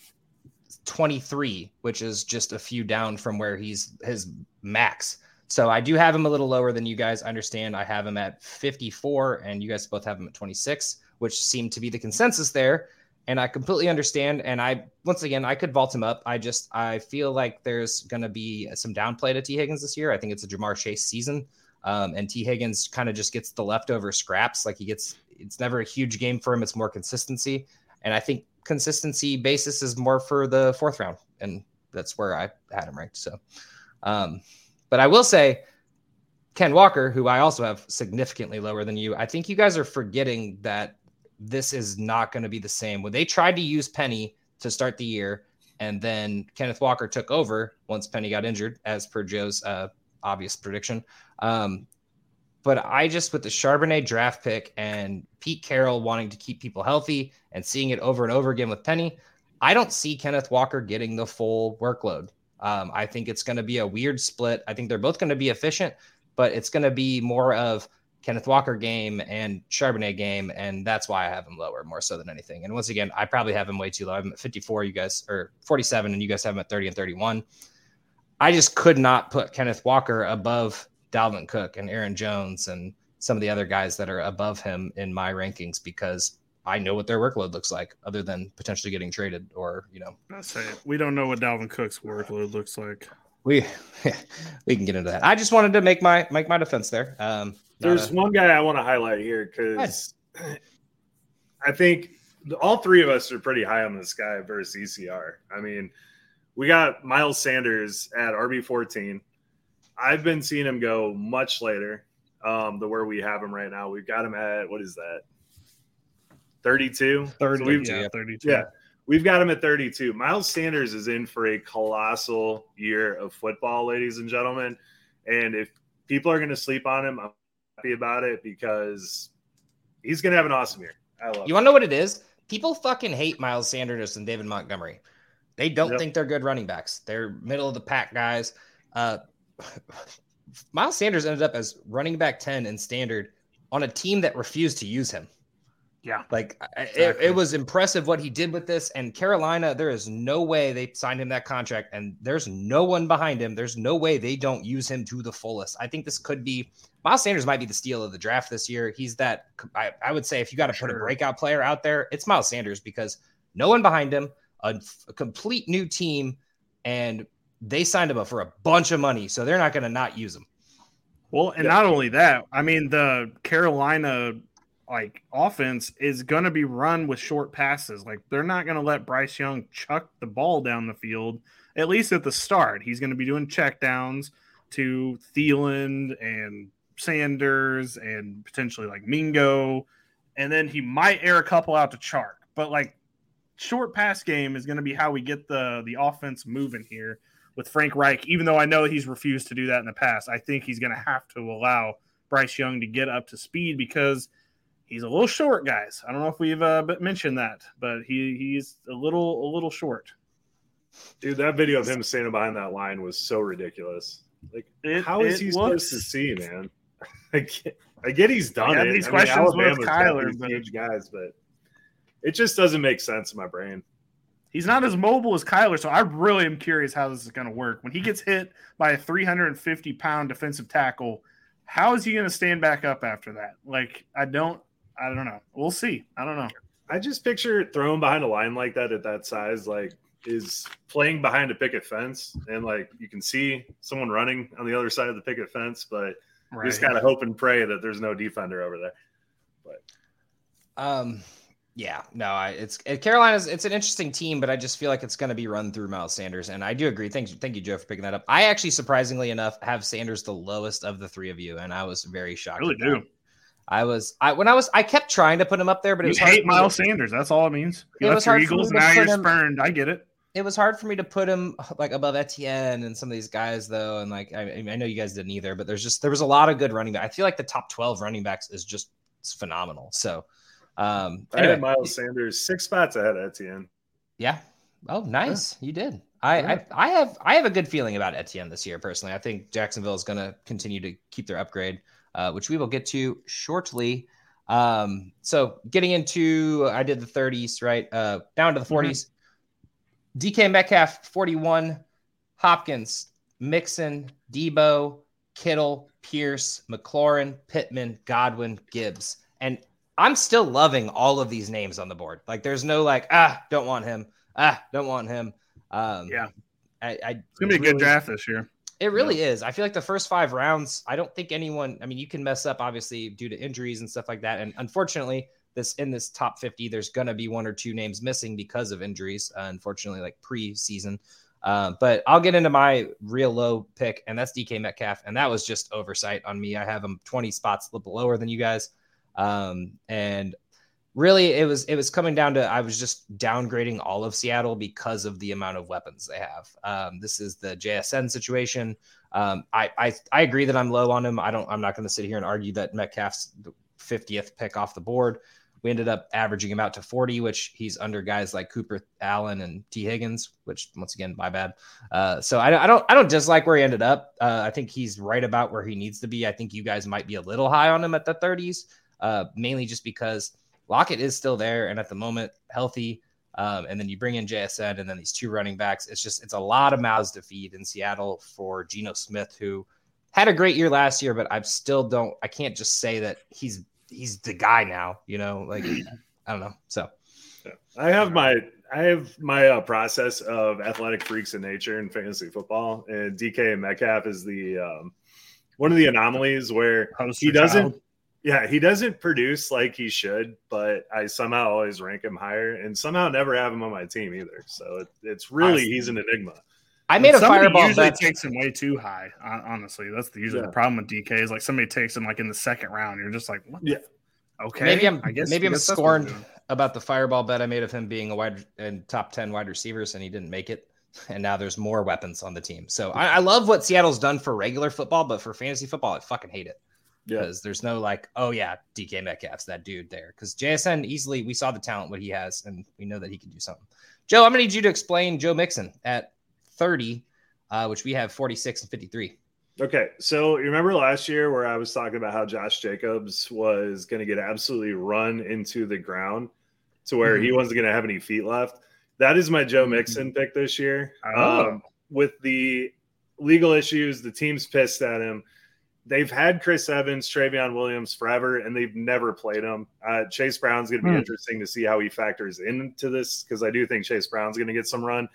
23, which is just a few down from where he's his max. So I do have him a little lower than you guys understand. I have him at 54, and you guys both have him at 26, which seemed to be the consensus there. And I completely understand. And I, once again, I could vault him up. I just, I feel like there's going to be some downplay to T Higgins this year. I think it's a Ja'Marr Chase season. Um, and T Higgins kind of just gets the leftover scraps. Like he gets, it's never a huge game for him. It's more consistency. And I think consistency basis is more for the fourth round. And that's where I had him ranked. So, um, but I will say, Ken Walker, who I also have significantly lower than you, I think you guys are forgetting that this is not going to be the same. When they tried to use Penny to start the year, and then Kenneth Walker took over once Penny got injured, as per Joe's uh, obvious prediction. Um, but I just, with the Charbonnet draft pick and Pete Carroll wanting to keep people healthy and seeing it over and over again with Penny, I don't see Kenneth Walker getting the full workload. Um, I think it's going to be a weird split. I think they're both going to be efficient, but it's going to be more of Kenneth Walker game and Charbonnet game, and that's why I have him lower more so than anything. And once again, I probably have him way too low. I'm at 54, you guys or 47, and you guys have him at 30 and 31. I just could not put Kenneth Walker above Dalvin Cook and Aaron Jones and some of the other guys that are above him in my rankings because I know what their workload looks like, other than potentially getting traded or you know. I say we don't know what Dalvin Cook's workload looks like. We we can get into that. I just wanted to make my make my defense there. Um, There's a, one guy I want to highlight here because I think all three of us are pretty high on this guy versus ECR. I mean, we got Miles Sanders at RB 14. I've been seeing him go much later um, the where we have him right now. We've got him at what is that? 32? 30, so yeah, 32. Yeah. We've got him at 32. Miles Sanders is in for a colossal year of football, ladies and gentlemen. And if people are going to sleep on him, I'm happy about it because he's going to have an awesome year. I love You want to know what it is? People fucking hate Miles Sanders and David Montgomery. They don't yep. think they're good running backs. They're middle of the pack guys. Uh, Miles Sanders ended up as running back 10 in standard on a team that refused to use him. Yeah. Like exactly. it, it, was impressive what he did with this. And Carolina, there is no way they signed him that contract, and there's no one behind him. There's no way they don't use him to the fullest. I think this could be Miles Sanders might be the steal of the draft this year. He's that I, I would say if you got to put sure. a breakout player out there, it's Miles Sanders because no one behind him, a, a complete new team, and they signed him up for a bunch of money, so they're not going to not use him. Well, and yeah. not only that, I mean the Carolina like offense is going to be run with short passes. Like they're not going to let Bryce Young chuck the ball down the field at least at the start. He's going to be doing checkdowns to Thielen and Sanders and potentially like Mingo, and then he might air a couple out to Chark. But like short pass game is going to be how we get the the offense moving here with Frank Reich. Even though I know he's refused to do that in the past, I think he's going to have to allow Bryce Young to get up to speed because he's a little short, guys. I don't know if we've uh, mentioned that, but he he's a little a little short. Dude, that video of him standing behind that line was so ridiculous. Like, it, how is he looks... supposed to see, man? I get, I get he's done I it. These I questions mean, with Kyler, but... huge guys, but it just doesn't make sense in my brain. He's not as mobile as Kyler, so I really am curious how this is going to work. When he gets hit by a 350 pound defensive tackle, how is he going to stand back up after that? Like, I don't, I don't know. We'll see. I don't know. I just picture throwing behind a line like that at that size, like is playing behind a picket fence, and like you can see someone running on the other side of the picket fence, but right. just kind of hope and pray that there's no defender over there. But um, yeah, no, I, it's it, Carolina's. It's an interesting team, but I just feel like it's going to be run through Miles Sanders, and I do agree. Thank you, thank you, Joe, for picking that up. I actually, surprisingly enough, have Sanders the lowest of the three of you, and I was very shocked. I really do. I was I when I was I kept trying to put him up there, but it you was hate Miles Sanders. That's all it means. You it was hard Eagles, now you're him, spurned. I get it. It was hard for me to put him like above Etienne and some of these guys though, and like I, I know you guys didn't either, but there's just there was a lot of good running back. I feel like the top twelve running backs is just phenomenal. So um, anyway. I had Miles Sanders six spots ahead of Etienne. Yeah. Oh, nice. Yeah. You did. I, yeah. I, I have I have a good feeling about Etienne this year personally. I think Jacksonville is going to continue to keep their upgrade. Uh, which we will get to shortly. Um, so getting into, I did the 30s, right? Uh, down to the 40s. Mm-hmm. DK Metcalf, 41. Hopkins, Mixon, Deebo, Kittle, Pierce, McLaurin, Pittman, Godwin, Gibbs. And I'm still loving all of these names on the board. Like there's no like, ah, don't want him. Ah, don't want him. Um, yeah. I, I it's gonna be really, a good draft this year. It really yeah. is. I feel like the first five rounds, I don't think anyone, I mean, you can mess up obviously due to injuries and stuff like that. And unfortunately, this in this top 50, there's gonna be one or two names missing because of injuries, uh, unfortunately, like preseason. Uh, but I'll get into my real low pick, and that's DK Metcalf. And that was just oversight on me. I have him 20 spots a little lower than you guys. Um, and really it was it was coming down to I was just downgrading all of Seattle because of the amount of weapons they have. Um, this is the JSN situation. Um, I, I I agree that I'm low on him. I don't. I'm not going to sit here and argue that Metcalf's 50th pick off the board. We ended up averaging him out to 40, which he's under guys like Cooper Allen and T Higgins, which once again, my bad. Uh, so I, I, don't I don't dislike where he ended up. Uh, I think he's right about where he needs to be. I think you guys might be a little high on him at the 30s, uh, mainly just because Lockett is still there and at the moment healthy. Um, and then you bring in JSN and then these two running backs. It's just it's a lot of mouths to feed in Seattle for Geno Smith, who had a great year last year, but I still don't I can't just say that he's he's the guy now. You know, like I don't know. So I have my I have my uh, process of athletic freaks in nature and fantasy football, and DK Metcalf is the um, one of the anomalies where he doesn't. Child yeah, he doesn't produce like he should, but I somehow always rank him higher and somehow never have him on my team either. So it, it's really he's an enigma. I made a fireball usually bet. takes him way too high. Honestly, that's the, usually yeah. the problem with DK is like somebody takes him like in the second round. You're just like, what? yeah, okay. Maybe I'm I guess, maybe I'm scorned about the fireball bet I made of him being a wide and top ten wide receivers and he didn't make it. And now there's more weapons on the team. So I, I love what Seattle's done for regular football, but for fantasy football, I fucking hate it because yeah. there's no like, oh yeah, DK Metcalf's that dude there. Because JSN easily, we saw the talent what he has, and we know that he can do something. Joe, I'm gonna need you to explain Joe Mixon at 30, uh, which we have 46 and 53. Okay, so you remember last year where I was talking about how Josh Jacobs was going to get absolutely run into the ground to where mm-hmm. he wasn't going to have any feet left. That is my Joe mm-hmm. Mixon pick this year. Oh. Um, with the legal issues, the team's pissed at him they've had Chris Evans, Trayveon Williams forever, and they've never played him. Uh, Chase Brown's going to be hmm. interesting to see how he factors into this because I do think Chase Brown's going to get some run.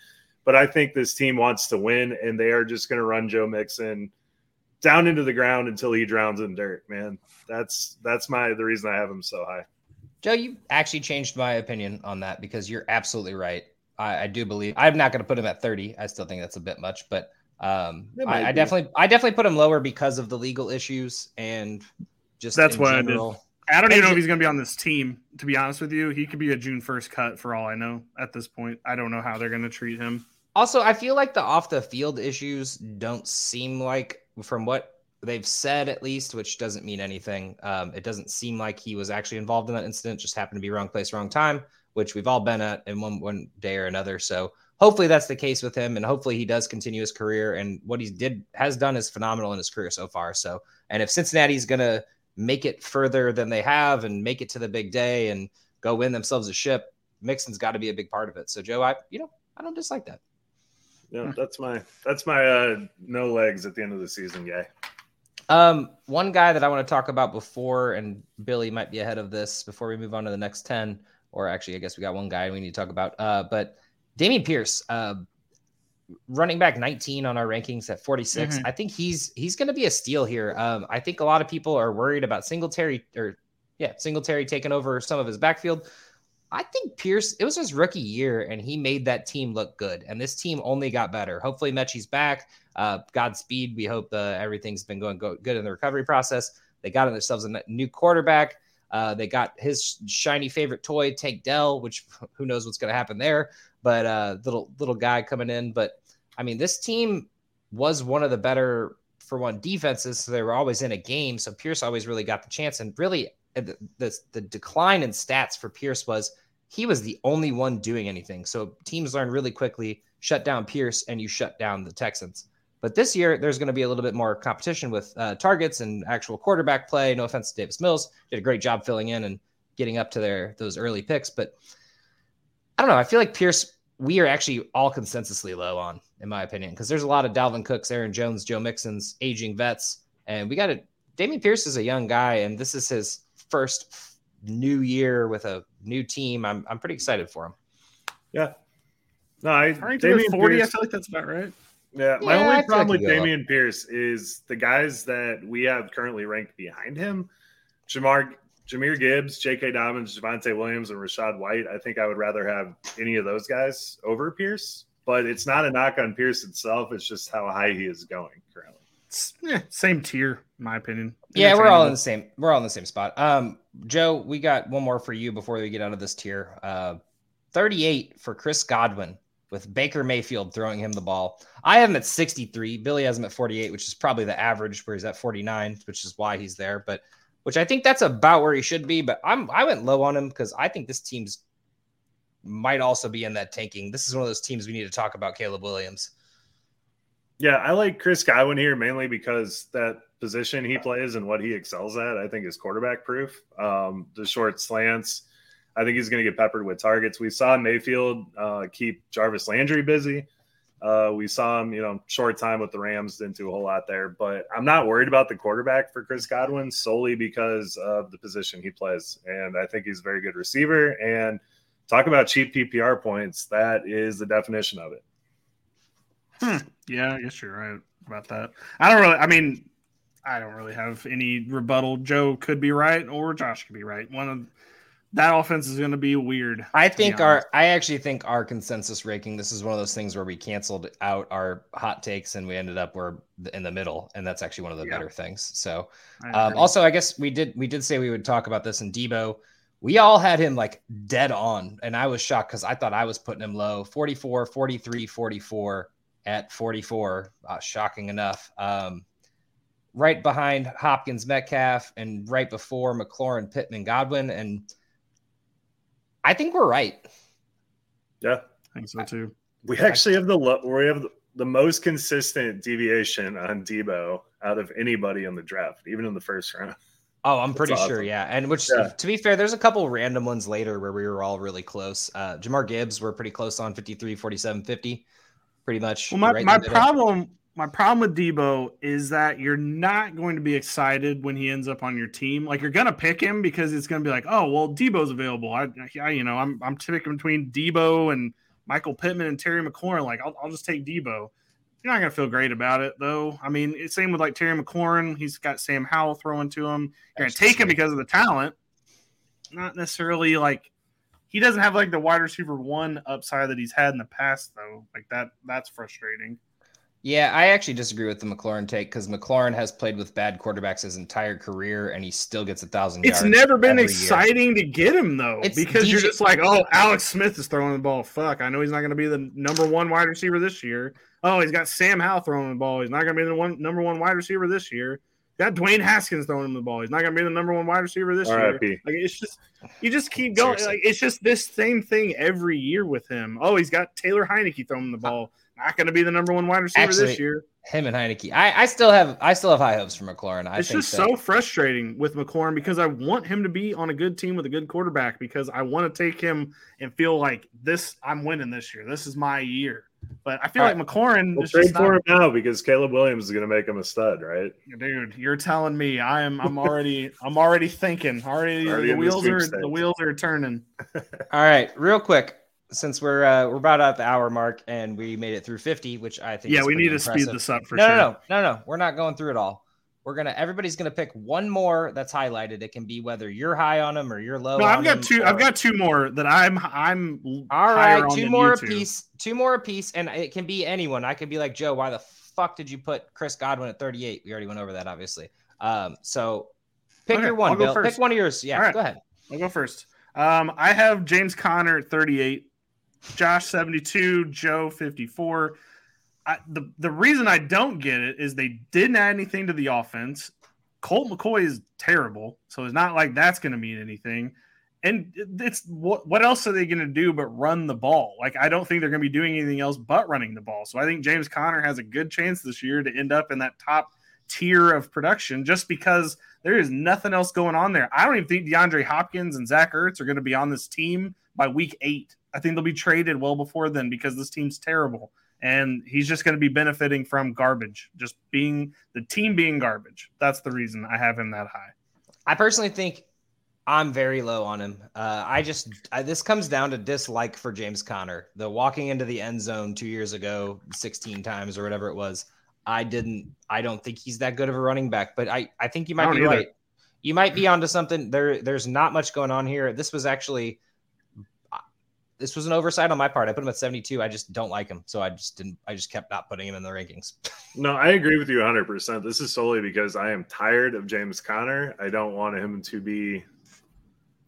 But I think this team wants to win, and they are just going to run Joe Mixon down into the ground until he drowns in dirt. Man, that's that's my the reason I have him so high. Joe, you actually changed my opinion on that because you're absolutely right. I, I do believe I'm not going to put him at 30. I still think that's a bit much, but um, I, I, definitely, I definitely put him lower because of the legal issues and just that's what general. I did. I don't even know if he's going to be on this team. To be honest with you, he could be a June first cut for all I know. At this point, I don't know how they're going to treat him. Also, I feel like the off the field issues don't seem like, from what they've said at least, which doesn't mean anything. Um, it doesn't seem like he was actually involved in that incident. Just happened to be wrong place, wrong time, which we've all been at in one one day or another. So hopefully that's the case with him and hopefully he does continue his career and what he did has done is phenomenal in his career so far. So and if cincinnati's going to make it further than they have and make it to the big day and go win themselves a ship mixon's got to be a big part of it. So joe i you know i don't dislike that. Yeah that's my that's my uh no legs at the end of the season guy um one guy that i want to talk about before and billy might be ahead of this before we move on to the next 10 or actually i guess we got one guy we need to talk about uh but Dameon Pierce, uh, running back 19 on our rankings at 46. Mm-hmm. I think he's he's going to be a steal here. Um, I think a lot of people are worried about Singletary or yeah, Singletary taking over some of his backfield. I think Pierce, it was his rookie year, and he made that team look good. And this team only got better. Hopefully, Metchie's back. Uh, Godspeed. We hope uh, everything's been going go- good in the recovery process. They got themselves a new quarterback. Uh, they got his shiny favorite toy, Tank Dell, which who knows what's going to happen there but uh, little little guy coming in. But I mean, this team was one of the better for one defenses, so they were always in a game. So Pierce always really got the chance, and really uh, the, the, the decline in stats for Pierce was he was the only one doing anything. So teams learn really quickly, shut down Pierce, and you shut down the Texans. But this year, there's going to be a little bit more competition with uh, targets and actual quarterback play. No offense to Davis Mills, did a great job filling in and getting up to their those early picks. But I don't know. I feel like Pierce, we are actually all consensusly low on, in my opinion, because there's a lot of Dalvin Cooks, Aaron Jones, Joe Mixon's aging vets, and we got to. Dameon Pierce is a young guy, and this is his first new year with a new team. I'm I'm pretty excited for him. Yeah. No, I Dameon 40, Pierce, I feel like that's about right. Yeah, my yeah, only problem with Dameon Pierce is the guys that we have currently ranked behind him. Jamar Jahmyr Gibbs, J.K. Dobbins, Javonte Williams, and Rachaad White. I think I would rather have any of those guys over Pierce, but it's not a knock on Pierce itself. It's just how high he is going currently. Yeah, same tier, in my opinion. Yeah, we're all in the same. We're all in the same spot. Um, Joe, we got one more for you before we get out of this tier. Uh, 38 for Chris Godwin with Baker Mayfield throwing him the ball. I have him at 63. Billy has him at 48, which is probably the average where he's at 49, which is why he's there. But which I think that's about where he should be. But I'm I went low on him because I think this team's might also be in that tanking. This is one of those teams we need to talk about. Caleb Williams. Yeah, I like Chris Godwin here mainly because that position he plays and what he excels at, I think is quarterback proof. Um, the short slants, I think he's going to get peppered with targets. We saw Mayfield uh, keep Jarvis Landry busy. Uh, we saw him, you know, short time with the Rams, didn't do a whole lot there. But I'm not worried about the quarterback for Chris Godwin solely because of the position he plays. And I think he's a very good receiver. And talk about cheap PPR points. That is the definition of it. Hmm. Yeah, I guess you're right about that. I don't really, I mean, I don't really have any rebuttal. Joe could be right or Josh could be right. One of that offense is going to be weird. I think our, I actually think our consensus ranking. This is one of those things where we canceled out our hot takes and we ended up we're in the middle, and that's actually one of the yeah. better things. So, um, also, I guess we did we did say we would talk about this in Deebo. We all had him like dead on, and I was shocked because I thought I was putting him low 44, 43, 44 at 44. Uh, shocking enough. Um, right behind Hopkins, Metcalf, and right before McLaurin, Pittman, Godwin, and I think we're right. Yeah, I think so too. We actually have the we have the most consistent deviation on Deebo out of anybody in the draft, even in the first round. Oh, I'm pretty awesome. sure, yeah. And which, yeah. to be fair, there's a couple random ones later where we were all really close. Uh, Jahmyr Gibbs, we're pretty close on 53, 47, 50, pretty much. Well, my, right my problem my problem with Deebo is that you're not going to be excited when he ends up on your team. Like you're gonna pick him because it's gonna be like, oh well, Deebo's available. I, I you know, I'm I'm picking between Deebo and Michael Pittman and Terry McLaurin. Like I'll, I'll just take Deebo. You're not gonna feel great about it though. I mean, it's same with like Terry McLaurin. He's got Sam Howell throwing to him. You're gonna take him because of the talent, not necessarily like he doesn't have like the wide receiver one upside that he's had in the past though. Like that, that's frustrating. Yeah, I actually disagree with the McLaurin take because McLaurin has played with bad quarterbacks his entire career, and he still gets a thousand. yards. It's never been exciting year. to get him though, it's because DJ- you're just like, oh, Alex Smith is throwing the ball. Fuck, I know he's not going to be the number one wide receiver this year. Oh, he's got Sam Howell throwing the ball. He's not going to be the one number one wide receiver this year. Got Dwayne Haskins throwing him the ball. He's not going to be the number one wide receiver this year. Like it's just you just keep going. Seriously. Like it's just this same thing every year with him. Oh, he's got Taylor Heinicke throwing the uh, ball not going to be the number one wide receiver Actually, this year. Him and Heinicke. I, I still have I still have high hopes for McLaurin. I it's just that. so frustrating with McLaurin because I want him to be on a good team with a good quarterback because I want to take him and feel like this. I'm winning this year. This is my year. But I feel All like McLaurin. We'll trade for not... him now because Caleb Williams is going to make him a stud, right? Dude, you're telling me I am. I'm already. I'm already thinking. Already, already the wheels are the wheels are turning. All right, real quick since we're uh, we're about at the hour mark and we made it through 50, which I think yeah, we need impressive. to speed this up for no, sure. No, no, no, no, we're not going through it all. We're gonna everybody's gonna pick one more that's highlighted. It can be whether you're high on them or you're low. No, I've got two. Or... I've got two more that I'm I'm all right. Two more a piece. Two more a piece, and it can be anyone. I could be like Joe. Why the fuck did you put Chris Godwin at 38? We already went over that, obviously. Um, so pick okay, your one, Bill. Pick one of yours. Yeah, go ahead. I'll go first. Um, I have James Conner at 38. Josh 72, Joe 54. I, the the reason I don't get it is they didn't add anything to the offense. Colt McCoy is terrible, so it's not like that's going to mean anything. and it's what what else are they going to do but run the ball? Like I don't think they're going to be doing anything else but running the ball. So I think James Conner has a good chance this year to end up in that top tier of production just because there is nothing else going on there. I don't even think DeAndre Hopkins and Zach Ertz are going to be on this team by week eight. I think they'll be traded well before then because this team's terrible. And he's just going to be benefiting from garbage, just being the team being garbage. That's the reason I have him that high. I personally think I'm very low on him. Uh, I just I, this comes down to dislike for James Conner. The walking into the end zone two years ago, 16 times or whatever it was. I didn't. I don't think he's that good of a running back. But I I think you might be either. right. You might be onto something. There there's not much going on here. This was actually this was an oversight on my part. I put him at 72. I just don't like him. So I just didn't, I just kept not putting him in the rankings. no, I agree with you 100%. This is solely because I am tired of James Conner. I don't want him to be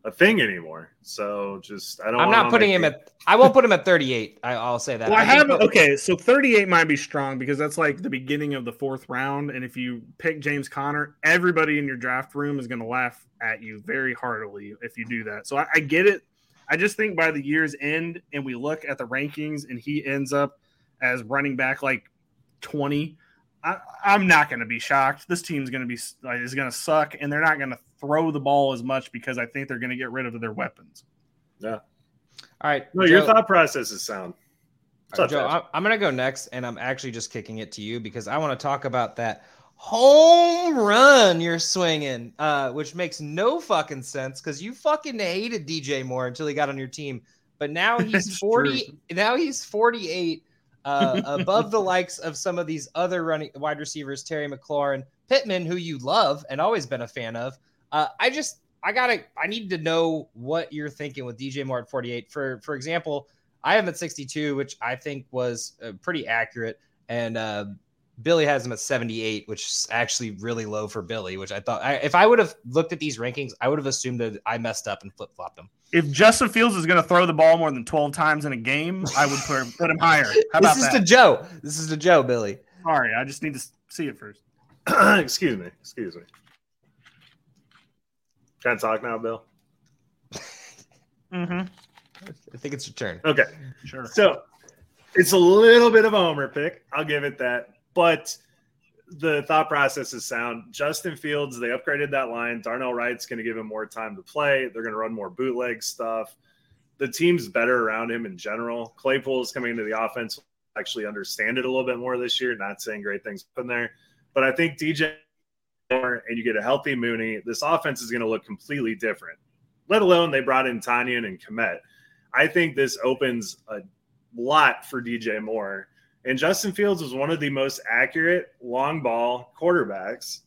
a thing anymore. So just, I don't, I'm not putting him team. at, I won't put him at 38. I, will say that. Well, I, I have, okay. So 38 might be strong because that's like the beginning of the fourth round. And if you pick James Conner, everybody in your draft room is going to laugh at you very heartily if you do that. So I, I get it I just think by the year's end, and we look at the rankings, and he ends up as running back like 20. I, am not going to be shocked. This team's going to be like, is going to suck, and they're not going to throw the ball as much because I think they're going to get rid of their weapons. Yeah. All right. No, Joe, your thought process is sound. Right, Joe, I'm, I'm going to go next, and I'm actually just kicking it to you because I want to talk about that home run you're swinging, uh, which makes no fucking sense because you fucking hated DJ Moore until he got on your team. But now he's 40. True. Now he's 48, uh, above the likes of some of these other running wide receivers, Terry McLaurin, Pittman, who you love and always been a fan of. Uh, I just, I gotta, I need to know what you're thinking with DJ Moore at 48. For, for example, I have him at 62, which I think was uh, pretty accurate. And uh, Billy has him at 78, which is actually really low for Billy, which I thought I, if I would have looked at these rankings, I would have assumed that I messed up and flip flopped them. If Justin Fields is going to throw the ball more than 12 times in a game, I would put, put him higher. How this is that? to Joe. This is to Joe, Billy. Sorry, I just need to see it first. excuse me. Excuse me. Can I talk now, Bill? mm-hmm. I think it's your turn. Okay. Sure. So it's a little bit of a homer pick. I'll give it that but the thought process is sound. Justin Fields, they upgraded that line. Darnell Wright's going to give him more time to play. They're going to run more bootleg stuff. The team's better around him in general. Claypool is coming into the offense, actually understand it a little bit more this year. Not saying great things in there, but I think DJ Moore and you get a healthy Mooney, this offense is going to look completely different. Let alone they brought in Tonyan and Kmet. I think this opens a lot for DJ Moore and Justin Fields was one of the most accurate long ball quarterbacks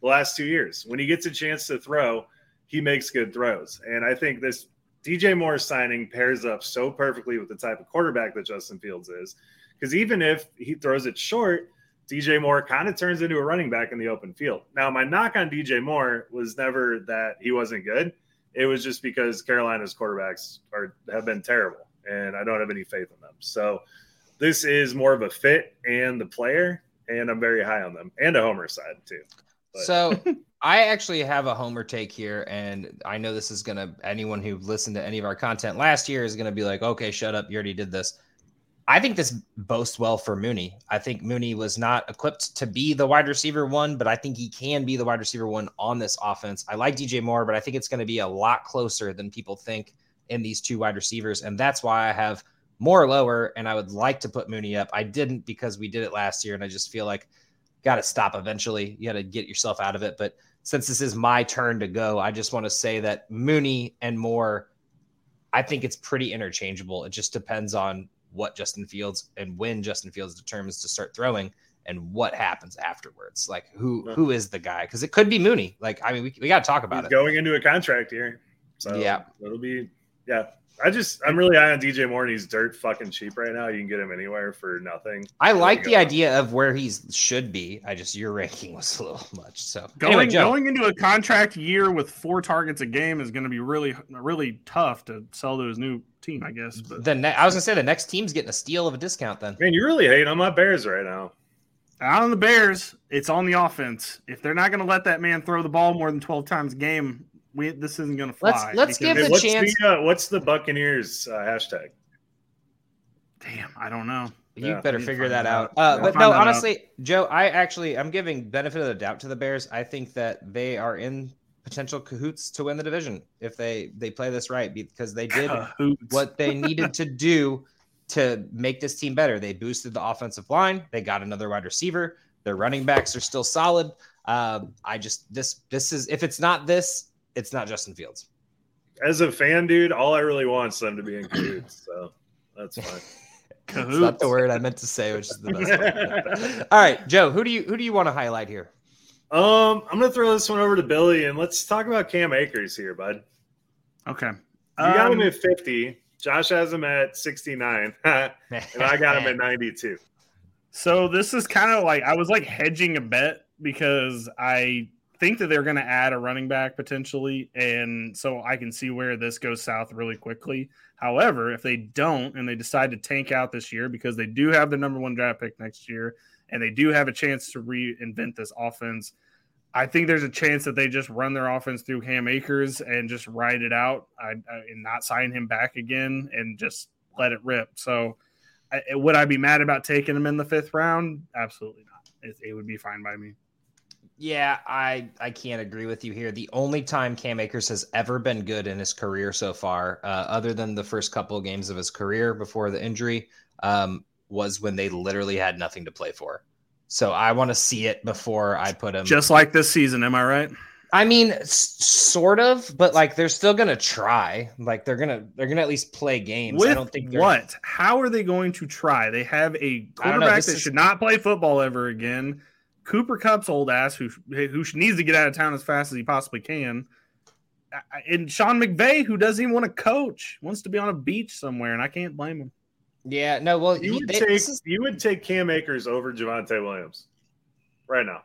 the last two years. When he gets a chance to throw, he makes good throws. And I think this DJ Moore signing pairs up so perfectly with the type of quarterback that Justin Fields is. Because even if he throws it short, DJ Moore kind of turns into a running back in the open field. Now, my knock on DJ Moore was never that he wasn't good. It was just because Carolina's quarterbacks are have been terrible, and I don't have any faith in them. So this is more of a fit and the player, and I'm very high on them and a homer side too. But. So I actually have a homer take here, and I know this is gonna anyone who listened to any of our content last year is gonna be like, okay, shut up, you already did this. I think this boasts well for Mooney. I think Mooney was not equipped to be the wide receiver one, but I think he can be the wide receiver one on this offense. I like DJ Moore, but I think it's going to be a lot closer than people think in these two wide receivers. And that's why I have more lower, and I would like to put Mooney up. I didn't because we did it last year, and I just feel like got to stop eventually. You got to get yourself out of it. But since this is my turn to go, I just want to say that Mooney and more, I think it's pretty interchangeable. It just depends on what Justin Fields and when Justin Fields determines to start throwing and what happens afterwards. Like who who is the guy? Because it could be Mooney. Like I mean, we, we got to talk about He's it. Going into a contract here, so yeah, it'll be yeah. I just I'm really high on DJ Moore and he's dirt fucking cheap right now. You can get him anywhere for nothing. I like the idea of where he should be. I just your ranking was a little much. So going anyway, going into a contract year with four targets a game is going to be really really tough to sell to his new team, I guess. But the ne- I was gonna say the next team's getting a steal of a discount. Then man, you really hate on my Bears right now. Out on the Bears, it's on the offense. If they're not going to let that man throw the ball more than twelve times a game, we this isn't going to fly. Let's- let's give because- the what's chance- the uh, what's the Buccaneers uh, hashtag? Damn, I don't know. You Yeah, better figure that that out. out. Uh, Yeah. but no, that out. honestly, Joe, I actually I'm giving benefit of the doubt to the Bears. I think that they are in potential cahoots to win the division if they they play this right because they did Cahoots. what they needed to do to make this team better. They boosted the offensive line. They got another wide receiver. Their running backs are still solid. Um, I just this this is if it's not this, it's not Justin Fields. As a fan, dude, all I really want is them to be in cahoots. So that's fine. It's not the word I meant to say, which is the best. one. All right, Joe, who do you who do you want to highlight here? Um, I'm gonna throw this one over to Billy, and let's talk about Cam Akers here, bud. Okay. You got Um, him at 50. Josh has him at 69, and I got him at 92. So this is kind of like I was like hedging a bet because I think that they're going to add a running back potentially, and so I can see where this goes south really quickly. However, if they don't and they decide to tank out this year because they do have the number one draft pick next year and they do have a chance to reinvent this offense, I think there's a chance that they just run their offense through Cam Akers and just ride it out I, I, and not sign him back again and just let it rip. So, I, would I be mad about taking him in the fifth round? Absolutely not. It, it would be fine by me. Yeah, I I can't agree with you here. The only time Cam Akers has ever been good in his career so far, uh, other than the first couple of games of his career before the injury, um, was when they literally had nothing to play for. So I want to see it before I put him. Just like this season, am I right? I mean, s- sort of, but like they're still gonna try. Like they're gonna they're gonna at least play games. With I don't think what? How are they going to try? They have a quarterback that is- should not play football ever again. Cooper Kupp's old ass, who who needs to get out of town as fast as he possibly can. And Sean McVay, who doesn't even want to coach, wants to be on a beach somewhere, and I can't blame him. Yeah, no. Well, You would they- take is- you would take Cam Akers over Javonte Williams right now.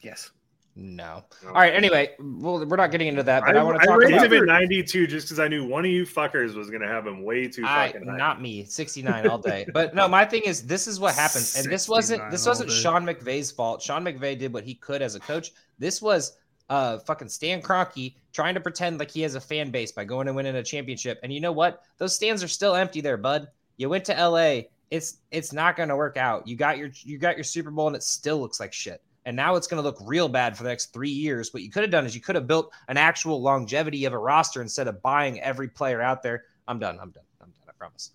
Yes. No. No. All right. Anyway, well, we're not getting into that, but I, I, want to talk raised about him at 92 just because I knew one of you fuckers was going to have him way too I, fucking high. not me, 69 all day. But no, my thing is this is what happened. And this wasn't this wasn't. Sean McVay's fault. Sean McVay did what he could as a coach. This was uh fucking Stan Kroenke trying to pretend like he has a fan base by going and winning a championship. And you know what? Those stands are still empty there, bud. You went to LA. It's it's not going to work out. You got your you got your Super Bowl and it still looks like shit. And now it's going to look real bad for the next three years. What you could have done is you could have built an actual longevity of a roster instead of buying every player out there. I'm done. I'm done. I'm done. I promise.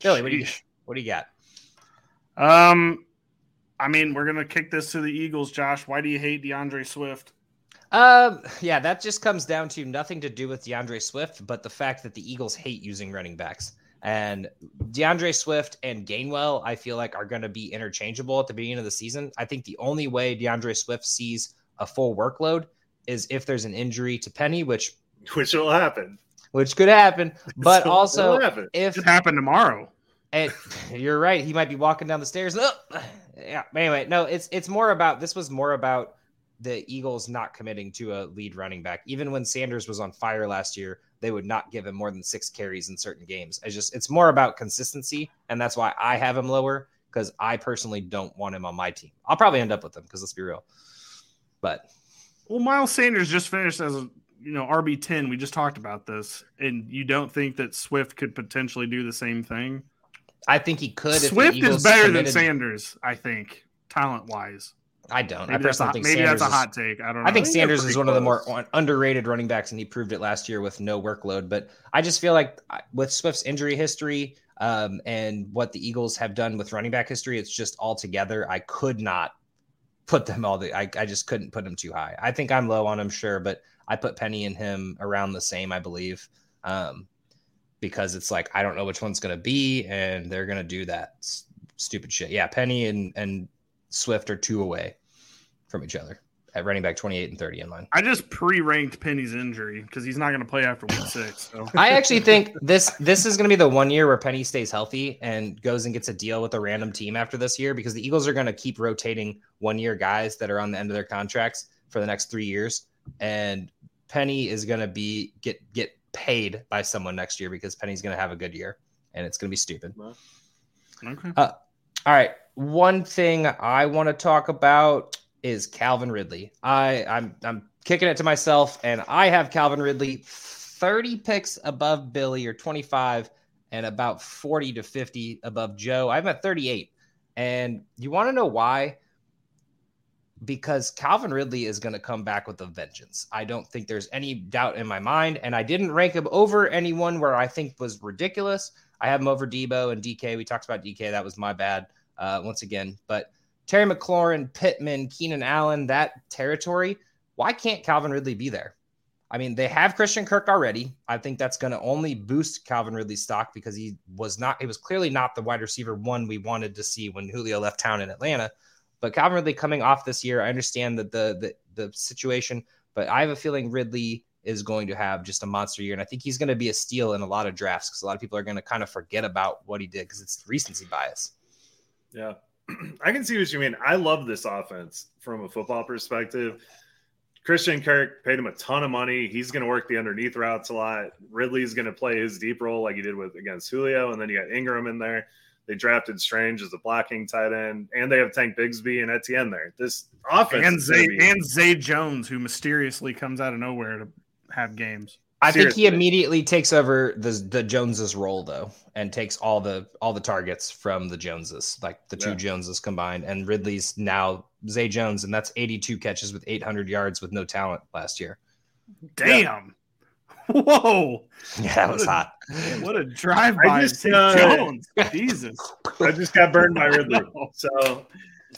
Billy, what do you what do you got? Um, I mean, we're gonna kick this to the Eagles, Josh. Why do you hate DeAndre Swift? Um, yeah, that just comes down to nothing to do with DeAndre Swift, but the fact that the Eagles hate using running backs. And DeAndre Swift and Gainwell, I feel like, are going to be interchangeable at the beginning of the season. I think the only way DeAndre Swift sees a full workload is if there's an injury to Penny, which Which will happen. which could happen. But It'll also, happen. if It happened tomorrow. And you're right. He might be walking down the stairs. "Oh!" yeah. Anyway, no, it's it's more about this was more about the Eagles not committing to a lead running back. Even when Sanders was on fire last year, they would not give him more than six carries in certain games. It's just it's more about consistency, and that's why I have him lower because I personally don't want him on my team. I'll probably end up with him because let's be real. But Well, Miles Sanders just finished as a you know RB ten. We just talked about this, and you don't think that Swift could potentially do the same thing? I think he could. Swift is better committed- than Sanders, I think, talent wise. I don't. I Maybe, that's a, personally think maybe Sanders that's a hot take. I don't know. I think think they're Sanders is pretty one of the more underrated running backs, and he proved it last year with no workload. But I just feel like with Swift's injury history um, and what the Eagles have done with running back history, it's just all together. I could not put them all. The I, I just couldn't put him too high. I think I'm low on him, sure, but I put Penny and him around the same, I believe, um, because it's like I don't know which one's going to be, and they're going to do that s- stupid shit. Yeah, Penny and and Swift are two away from each other at running back 28 and 30 in line. I just pre-ranked Penny's injury because he's not going to play after week six. So I actually think this this is going to be the one year where Penny stays healthy and goes and gets a deal with a random team after this year because the Eagles are going to keep rotating one year guys that are on the end of their contracts for the next three years, and Penny is going to be get get paid by someone next year because Penny's going to have a good year and it's going to be stupid. okay. Uh, all right, one thing I want to talk about is Calvin Ridley. I I'm I'm kicking it to myself, and I have Calvin Ridley 30 picks above Billy or 25 and about 40 to 50 above Joe. I'm at 38. And you want to know why? Because Calvin Ridley is going to come back with a vengeance. I don't think there's any doubt in my mind. And I didn't rank him over anyone where I think was ridiculous. I have him over Deebo and DK. We talked about DK. That was my bad uh, once again. But Terry McLaurin, Pittman, Keenan Allen, that territory, why can't Calvin Ridley be there? I mean, they have Christian Kirk already. I think that's going to only boost Calvin Ridley's stock because he was not, he was clearly not the wide receiver one we wanted to see when Julio left town in Atlanta. But Calvin Ridley coming off this year, I understand that the, the the situation, but I have a feeling Ridley is going to have just a monster year, and I think he's going to be a steal in a lot of drafts because a lot of people are going to kind of forget about what he did because it's recency bias. Yeah, I can see what you mean. I love this offense from a football perspective. Christian Kirk paid him a ton of money. He's going to work the underneath routes a lot. Ridley's going to play his deep role like he did with against Julio, and then you got Ingram in there. They drafted Strange as a blocking tight end, and they have Tank Bigsby and Etienne there. This offense and Zay be... and Zay Jones, who mysteriously comes out of nowhere to have games. I Seriously. think he immediately takes over the the Joneses role though, and takes all the all the targets from the Joneses, like the two yeah. Joneses combined. And Ridley's now Zay Jones, and that's 82 catches with 800 yards with no talent last year. Damn. Yeah. Whoa. Yeah, that was a, hot. What a drive by uh, Jones. Jesus. I just got burned by Ridley. So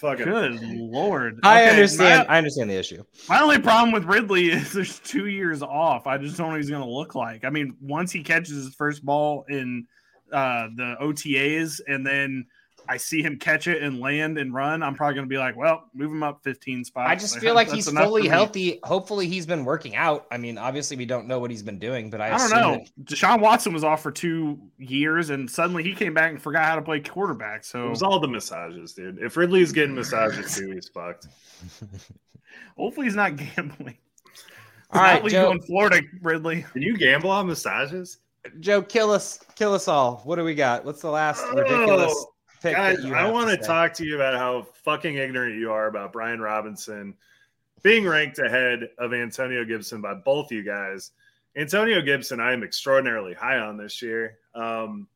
Fucking good lord. I okay, understand. My, I understand the issue. My only problem with Ridley is there's two years off. I just don't know what he's going to look like. I mean, once he catches his first ball in uh, the OTAs, and then I see him catch it and land and run, I'm probably going to be like, well, move him up 15 spots. I just feel like he's fully healthy. Hopefully, he's been working out. I mean, obviously, we don't know what he's been doing, but I, I don't know. That... Deshaun Watson was off for two years, and suddenly he came back and forgot how to play quarterback. So it was all the massages, dude. If Ridley's getting massages too, he's fucked. Hopefully, he's not gambling. All right, Joe. in Florida, Ridley. Can you gamble on massages? Joe, kill us, kill us all. What do we got? What's the last oh. ridiculous pick. Guys, I want to talk to you about how fucking ignorant you are about Brian Robinson being ranked ahead of Antonio Gibson by both you guys. Antonio Gibson, I am extraordinarily high on this year. Um,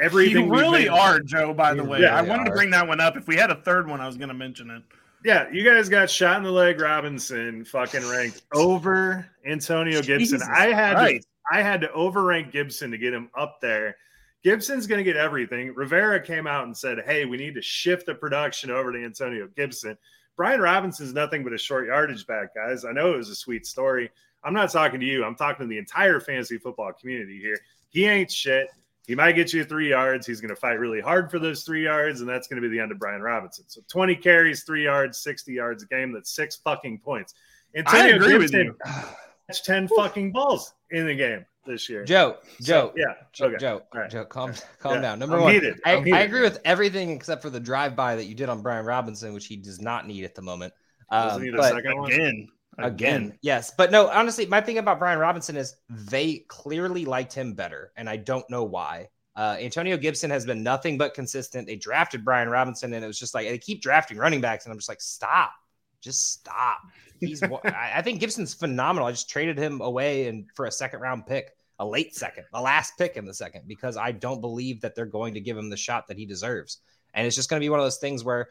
everything you really made, are, Joe. By the way, yeah, I wanted are. to bring that one up. If we had a third one, I was going to mention it. Yeah, you guys got shot in the leg. Robinson fucking ranked over Antonio Gibson. Jesus I had to, I had to overrank Gibson to get him up there Gibson's going to get everything. Rivera came out and said, hey, we need to shift the production over to Antonio Gibson. Brian Robinson's nothing but a short yardage back, guys. I know it was a sweet story. I'm not talking to you. I'm talking to the entire fantasy football community here. He ain't shit. He might get you three yards. He's going to fight really hard for those three yards, and that's going to be the end of Brian Robinson. So 20 carries, three yards, 60 yards a game. That's six fucking points. Antonio I agree Gibson, with you. That's 10 fucking balls in the game this year. Joe, Joe, so, yeah, Joe, okay. Joe, right. Joe, calm, calm yeah. down. Number I'm one, I, I, agree with everything except for the drive-by that you did on Brian Robinson, which he does not need at the moment. Um, but again, again, yes, but no. Honestly, my thing about Brian Robinson is they clearly liked him better, and I don't know why. Uh, Antonio Gibson has been nothing but consistent. They drafted Brian Robinson, and it was just like they keep drafting running backs, and I'm just like, stop, just stop. He's, I think Gibson's phenomenal. I just traded him away and for a second round pick a late second, a last pick in the second, because I don't believe that they're going to give him the shot that he deserves. And it's just going to be one of those things where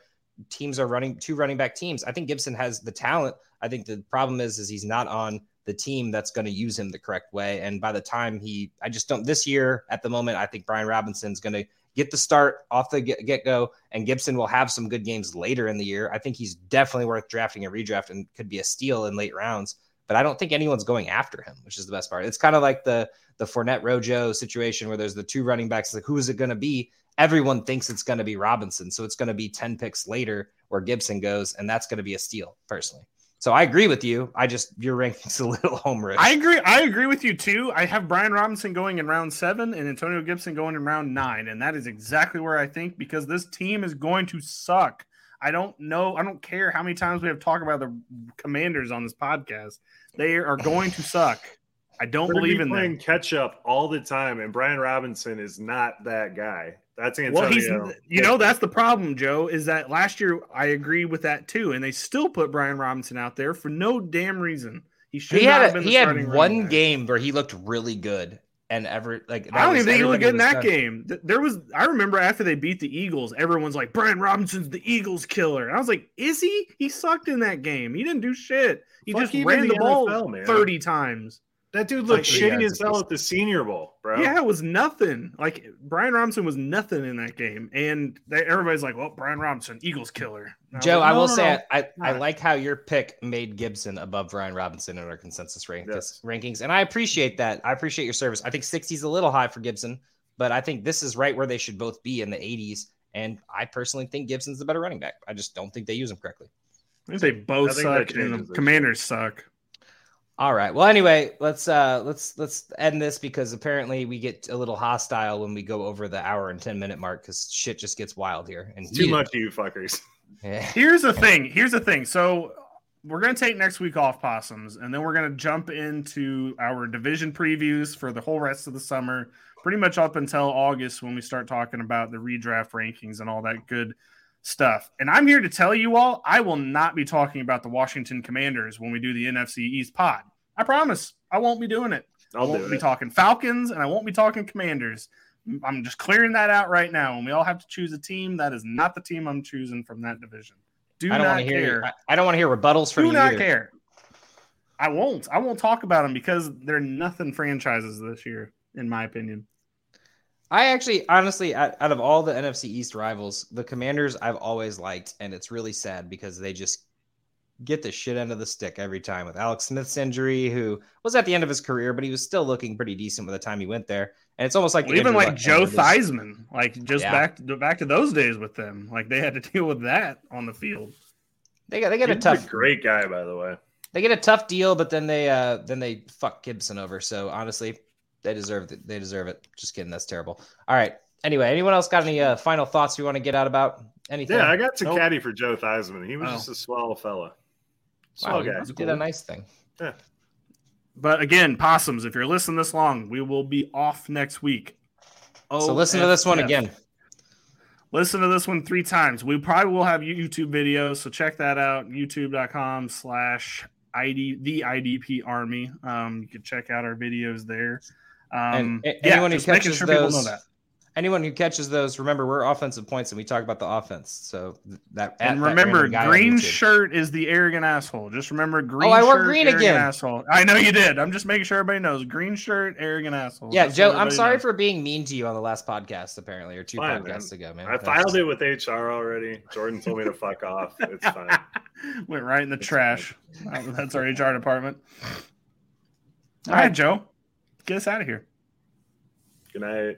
teams are running two running back teams. I think Gibson has the talent. I think the problem is is he's not on the team that's going to use him the correct way. And by the time he, I just don't. This year, at the moment, I think Brian Robinson's going to get the start off the get go, and Gibson will have some good games later in the year. I think he's definitely worth drafting a redraft and could be a steal in late rounds but I don't think anyone's going after him, which is the best part. It's kind of like the the Fournette Rojo situation where there's the two running backs. Like, who is it going to be? Everyone thinks it's going to be Robinson, so it's going to be ten picks later where Gibson goes, and that's going to be a steal, personally. So I agree with you. I just your rankings a little homerish. I agree. I agree with you too. I have Brian Robinson going in round seven and Antonio Gibson going in round nine, and that is exactly where I think because this team is going to suck. I don't know. I don't care how many times we have talked about the Commanders on this podcast. They are going to suck. I don't We're believe in playing them. catch up all the time, and Brian Robinson is not that guy. That's Antonio. Well, he's you know that's the problem, Joe. Is that last year I agree with that too, and they still put Brian Robinson out there for no damn reason. He should He not have had a, been the he had one game where he looked really good, and ever like I don't even think he looked good in that done. game. There was, I remember after they beat the Eagles, everyone's like, Brian Robinson's the Eagles killer. And I was like, is he? He sucked in that game. He didn't do shit. He Fuck just even ran the, the ball NFL, 30 times. That dude looked three shitty yards as hell at the Senior Bowl, bro. Yeah, it was nothing. Like Brian Robinson was nothing in that game. And they, everybody's like, well, Brian Robinson, Eagles killer. And was Joe, like, I will no, say no. I, I like how your pick made Gibson above Brian Robinson in our consensus rank, Yes. rankings, and I appreciate that. I appreciate your service. I think 60 is a little high for Gibson, but I think this is right where they should both be in the 80s. And I personally think Gibson's the better running back. I just don't think they use him correctly. I think they both I think suck and the this commanders suck. All right. Well, anyway, let's uh let's let's end this because apparently we get a little hostile when we go over the hour and 10 minute mark because shit just gets wild here. And Too much you fuckers. Yeah. Here's the thing. Here's the thing. So we're gonna take next week off, possums, and then we're gonna jump into our division previews for the whole rest of the summer, pretty much up until August when we start talking about the redraft rankings and all that good stuff. And I'm here to tell you all, I will not be talking about the Washington Commanders when we do the NFC East pod. I promise. I won't be doing it. I I'll won't be it. talking Falcons and I won't be talking Commanders. I'm just clearing that out right now. When we all have to choose a team, that is not the team I'm choosing from that division. Do I don't not want to hear care. I, I don't want to hear rebuttals from you. Do not either. care. I won't. I won't talk about them because they're nothing franchises this year, in my opinion. I actually, honestly, out of all the NFC East rivals, the Commanders I've always liked, and it's really sad because they just get the shit end of the stick every time. With Alex Smith's injury, who was at the end of his career, but he was still looking pretty decent by the time he went there. And it's almost like Well, even like Luck Joe Theismann, like just Yeah. back to, back to those days with them, like they had to deal with that on the field. They got they get a He's tough a great guy, by the way. they get a tough deal, but then they uh then they fuck Gibson over. So honestly, they deserve it. They deserve it. Just kidding. That's terrible. All right. Anyway, anyone else got any uh, final thoughts you want to get out about anything? Yeah, I got to Nope. caddy for Joe Theismann. He was Oh. just a swell fella. Wow, Swell you guy. did a nice thing. Yeah. But again, possums, if you're listening this long, we will be off next week. So listen to this one OFF. again. Listen to this one three times. We probably will have YouTube videos, so check that out. YouTube.com slash ID the IDP Army. Um, you can check out our videos there. Um, And a- yeah, anyone who just making catches sure people know those- that. Anyone who catches those, remember we're offensive points and we talk about the offense. So that And remember, random guy on green shirt is the arrogant asshole. Just remember, oh, green. Oh, I wore shirt, green again. Asshole. I know you did. I'm just making sure everybody knows. Green shirt, arrogant asshole. Yeah, Just so Joe, I'm sorry knows. for being mean to you on the last podcast, apparently, or two Fine, podcasts ago, man. I filed just- it with HR already. Jordan told me to fuck off. It's fine. Went right in the It's trash. Uh, that's our HR department. All All right, right. Joe, get us out of here. Good night.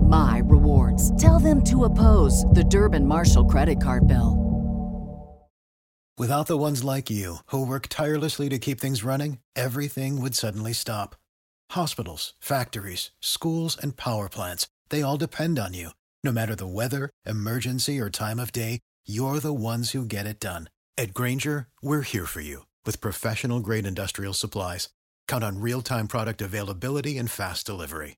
my rewards. Tell them to oppose the Durbin Marshall credit card bill. Without the ones like you, who work tirelessly to keep things running, everything would suddenly stop. Hospitals, factories, schools, and power plants, they all depend on you. No matter the weather, emergency, or time of day, you're the ones who get it done. At Grainger, we're here for you with professional grade industrial supplies. Count on real time product availability and fast delivery.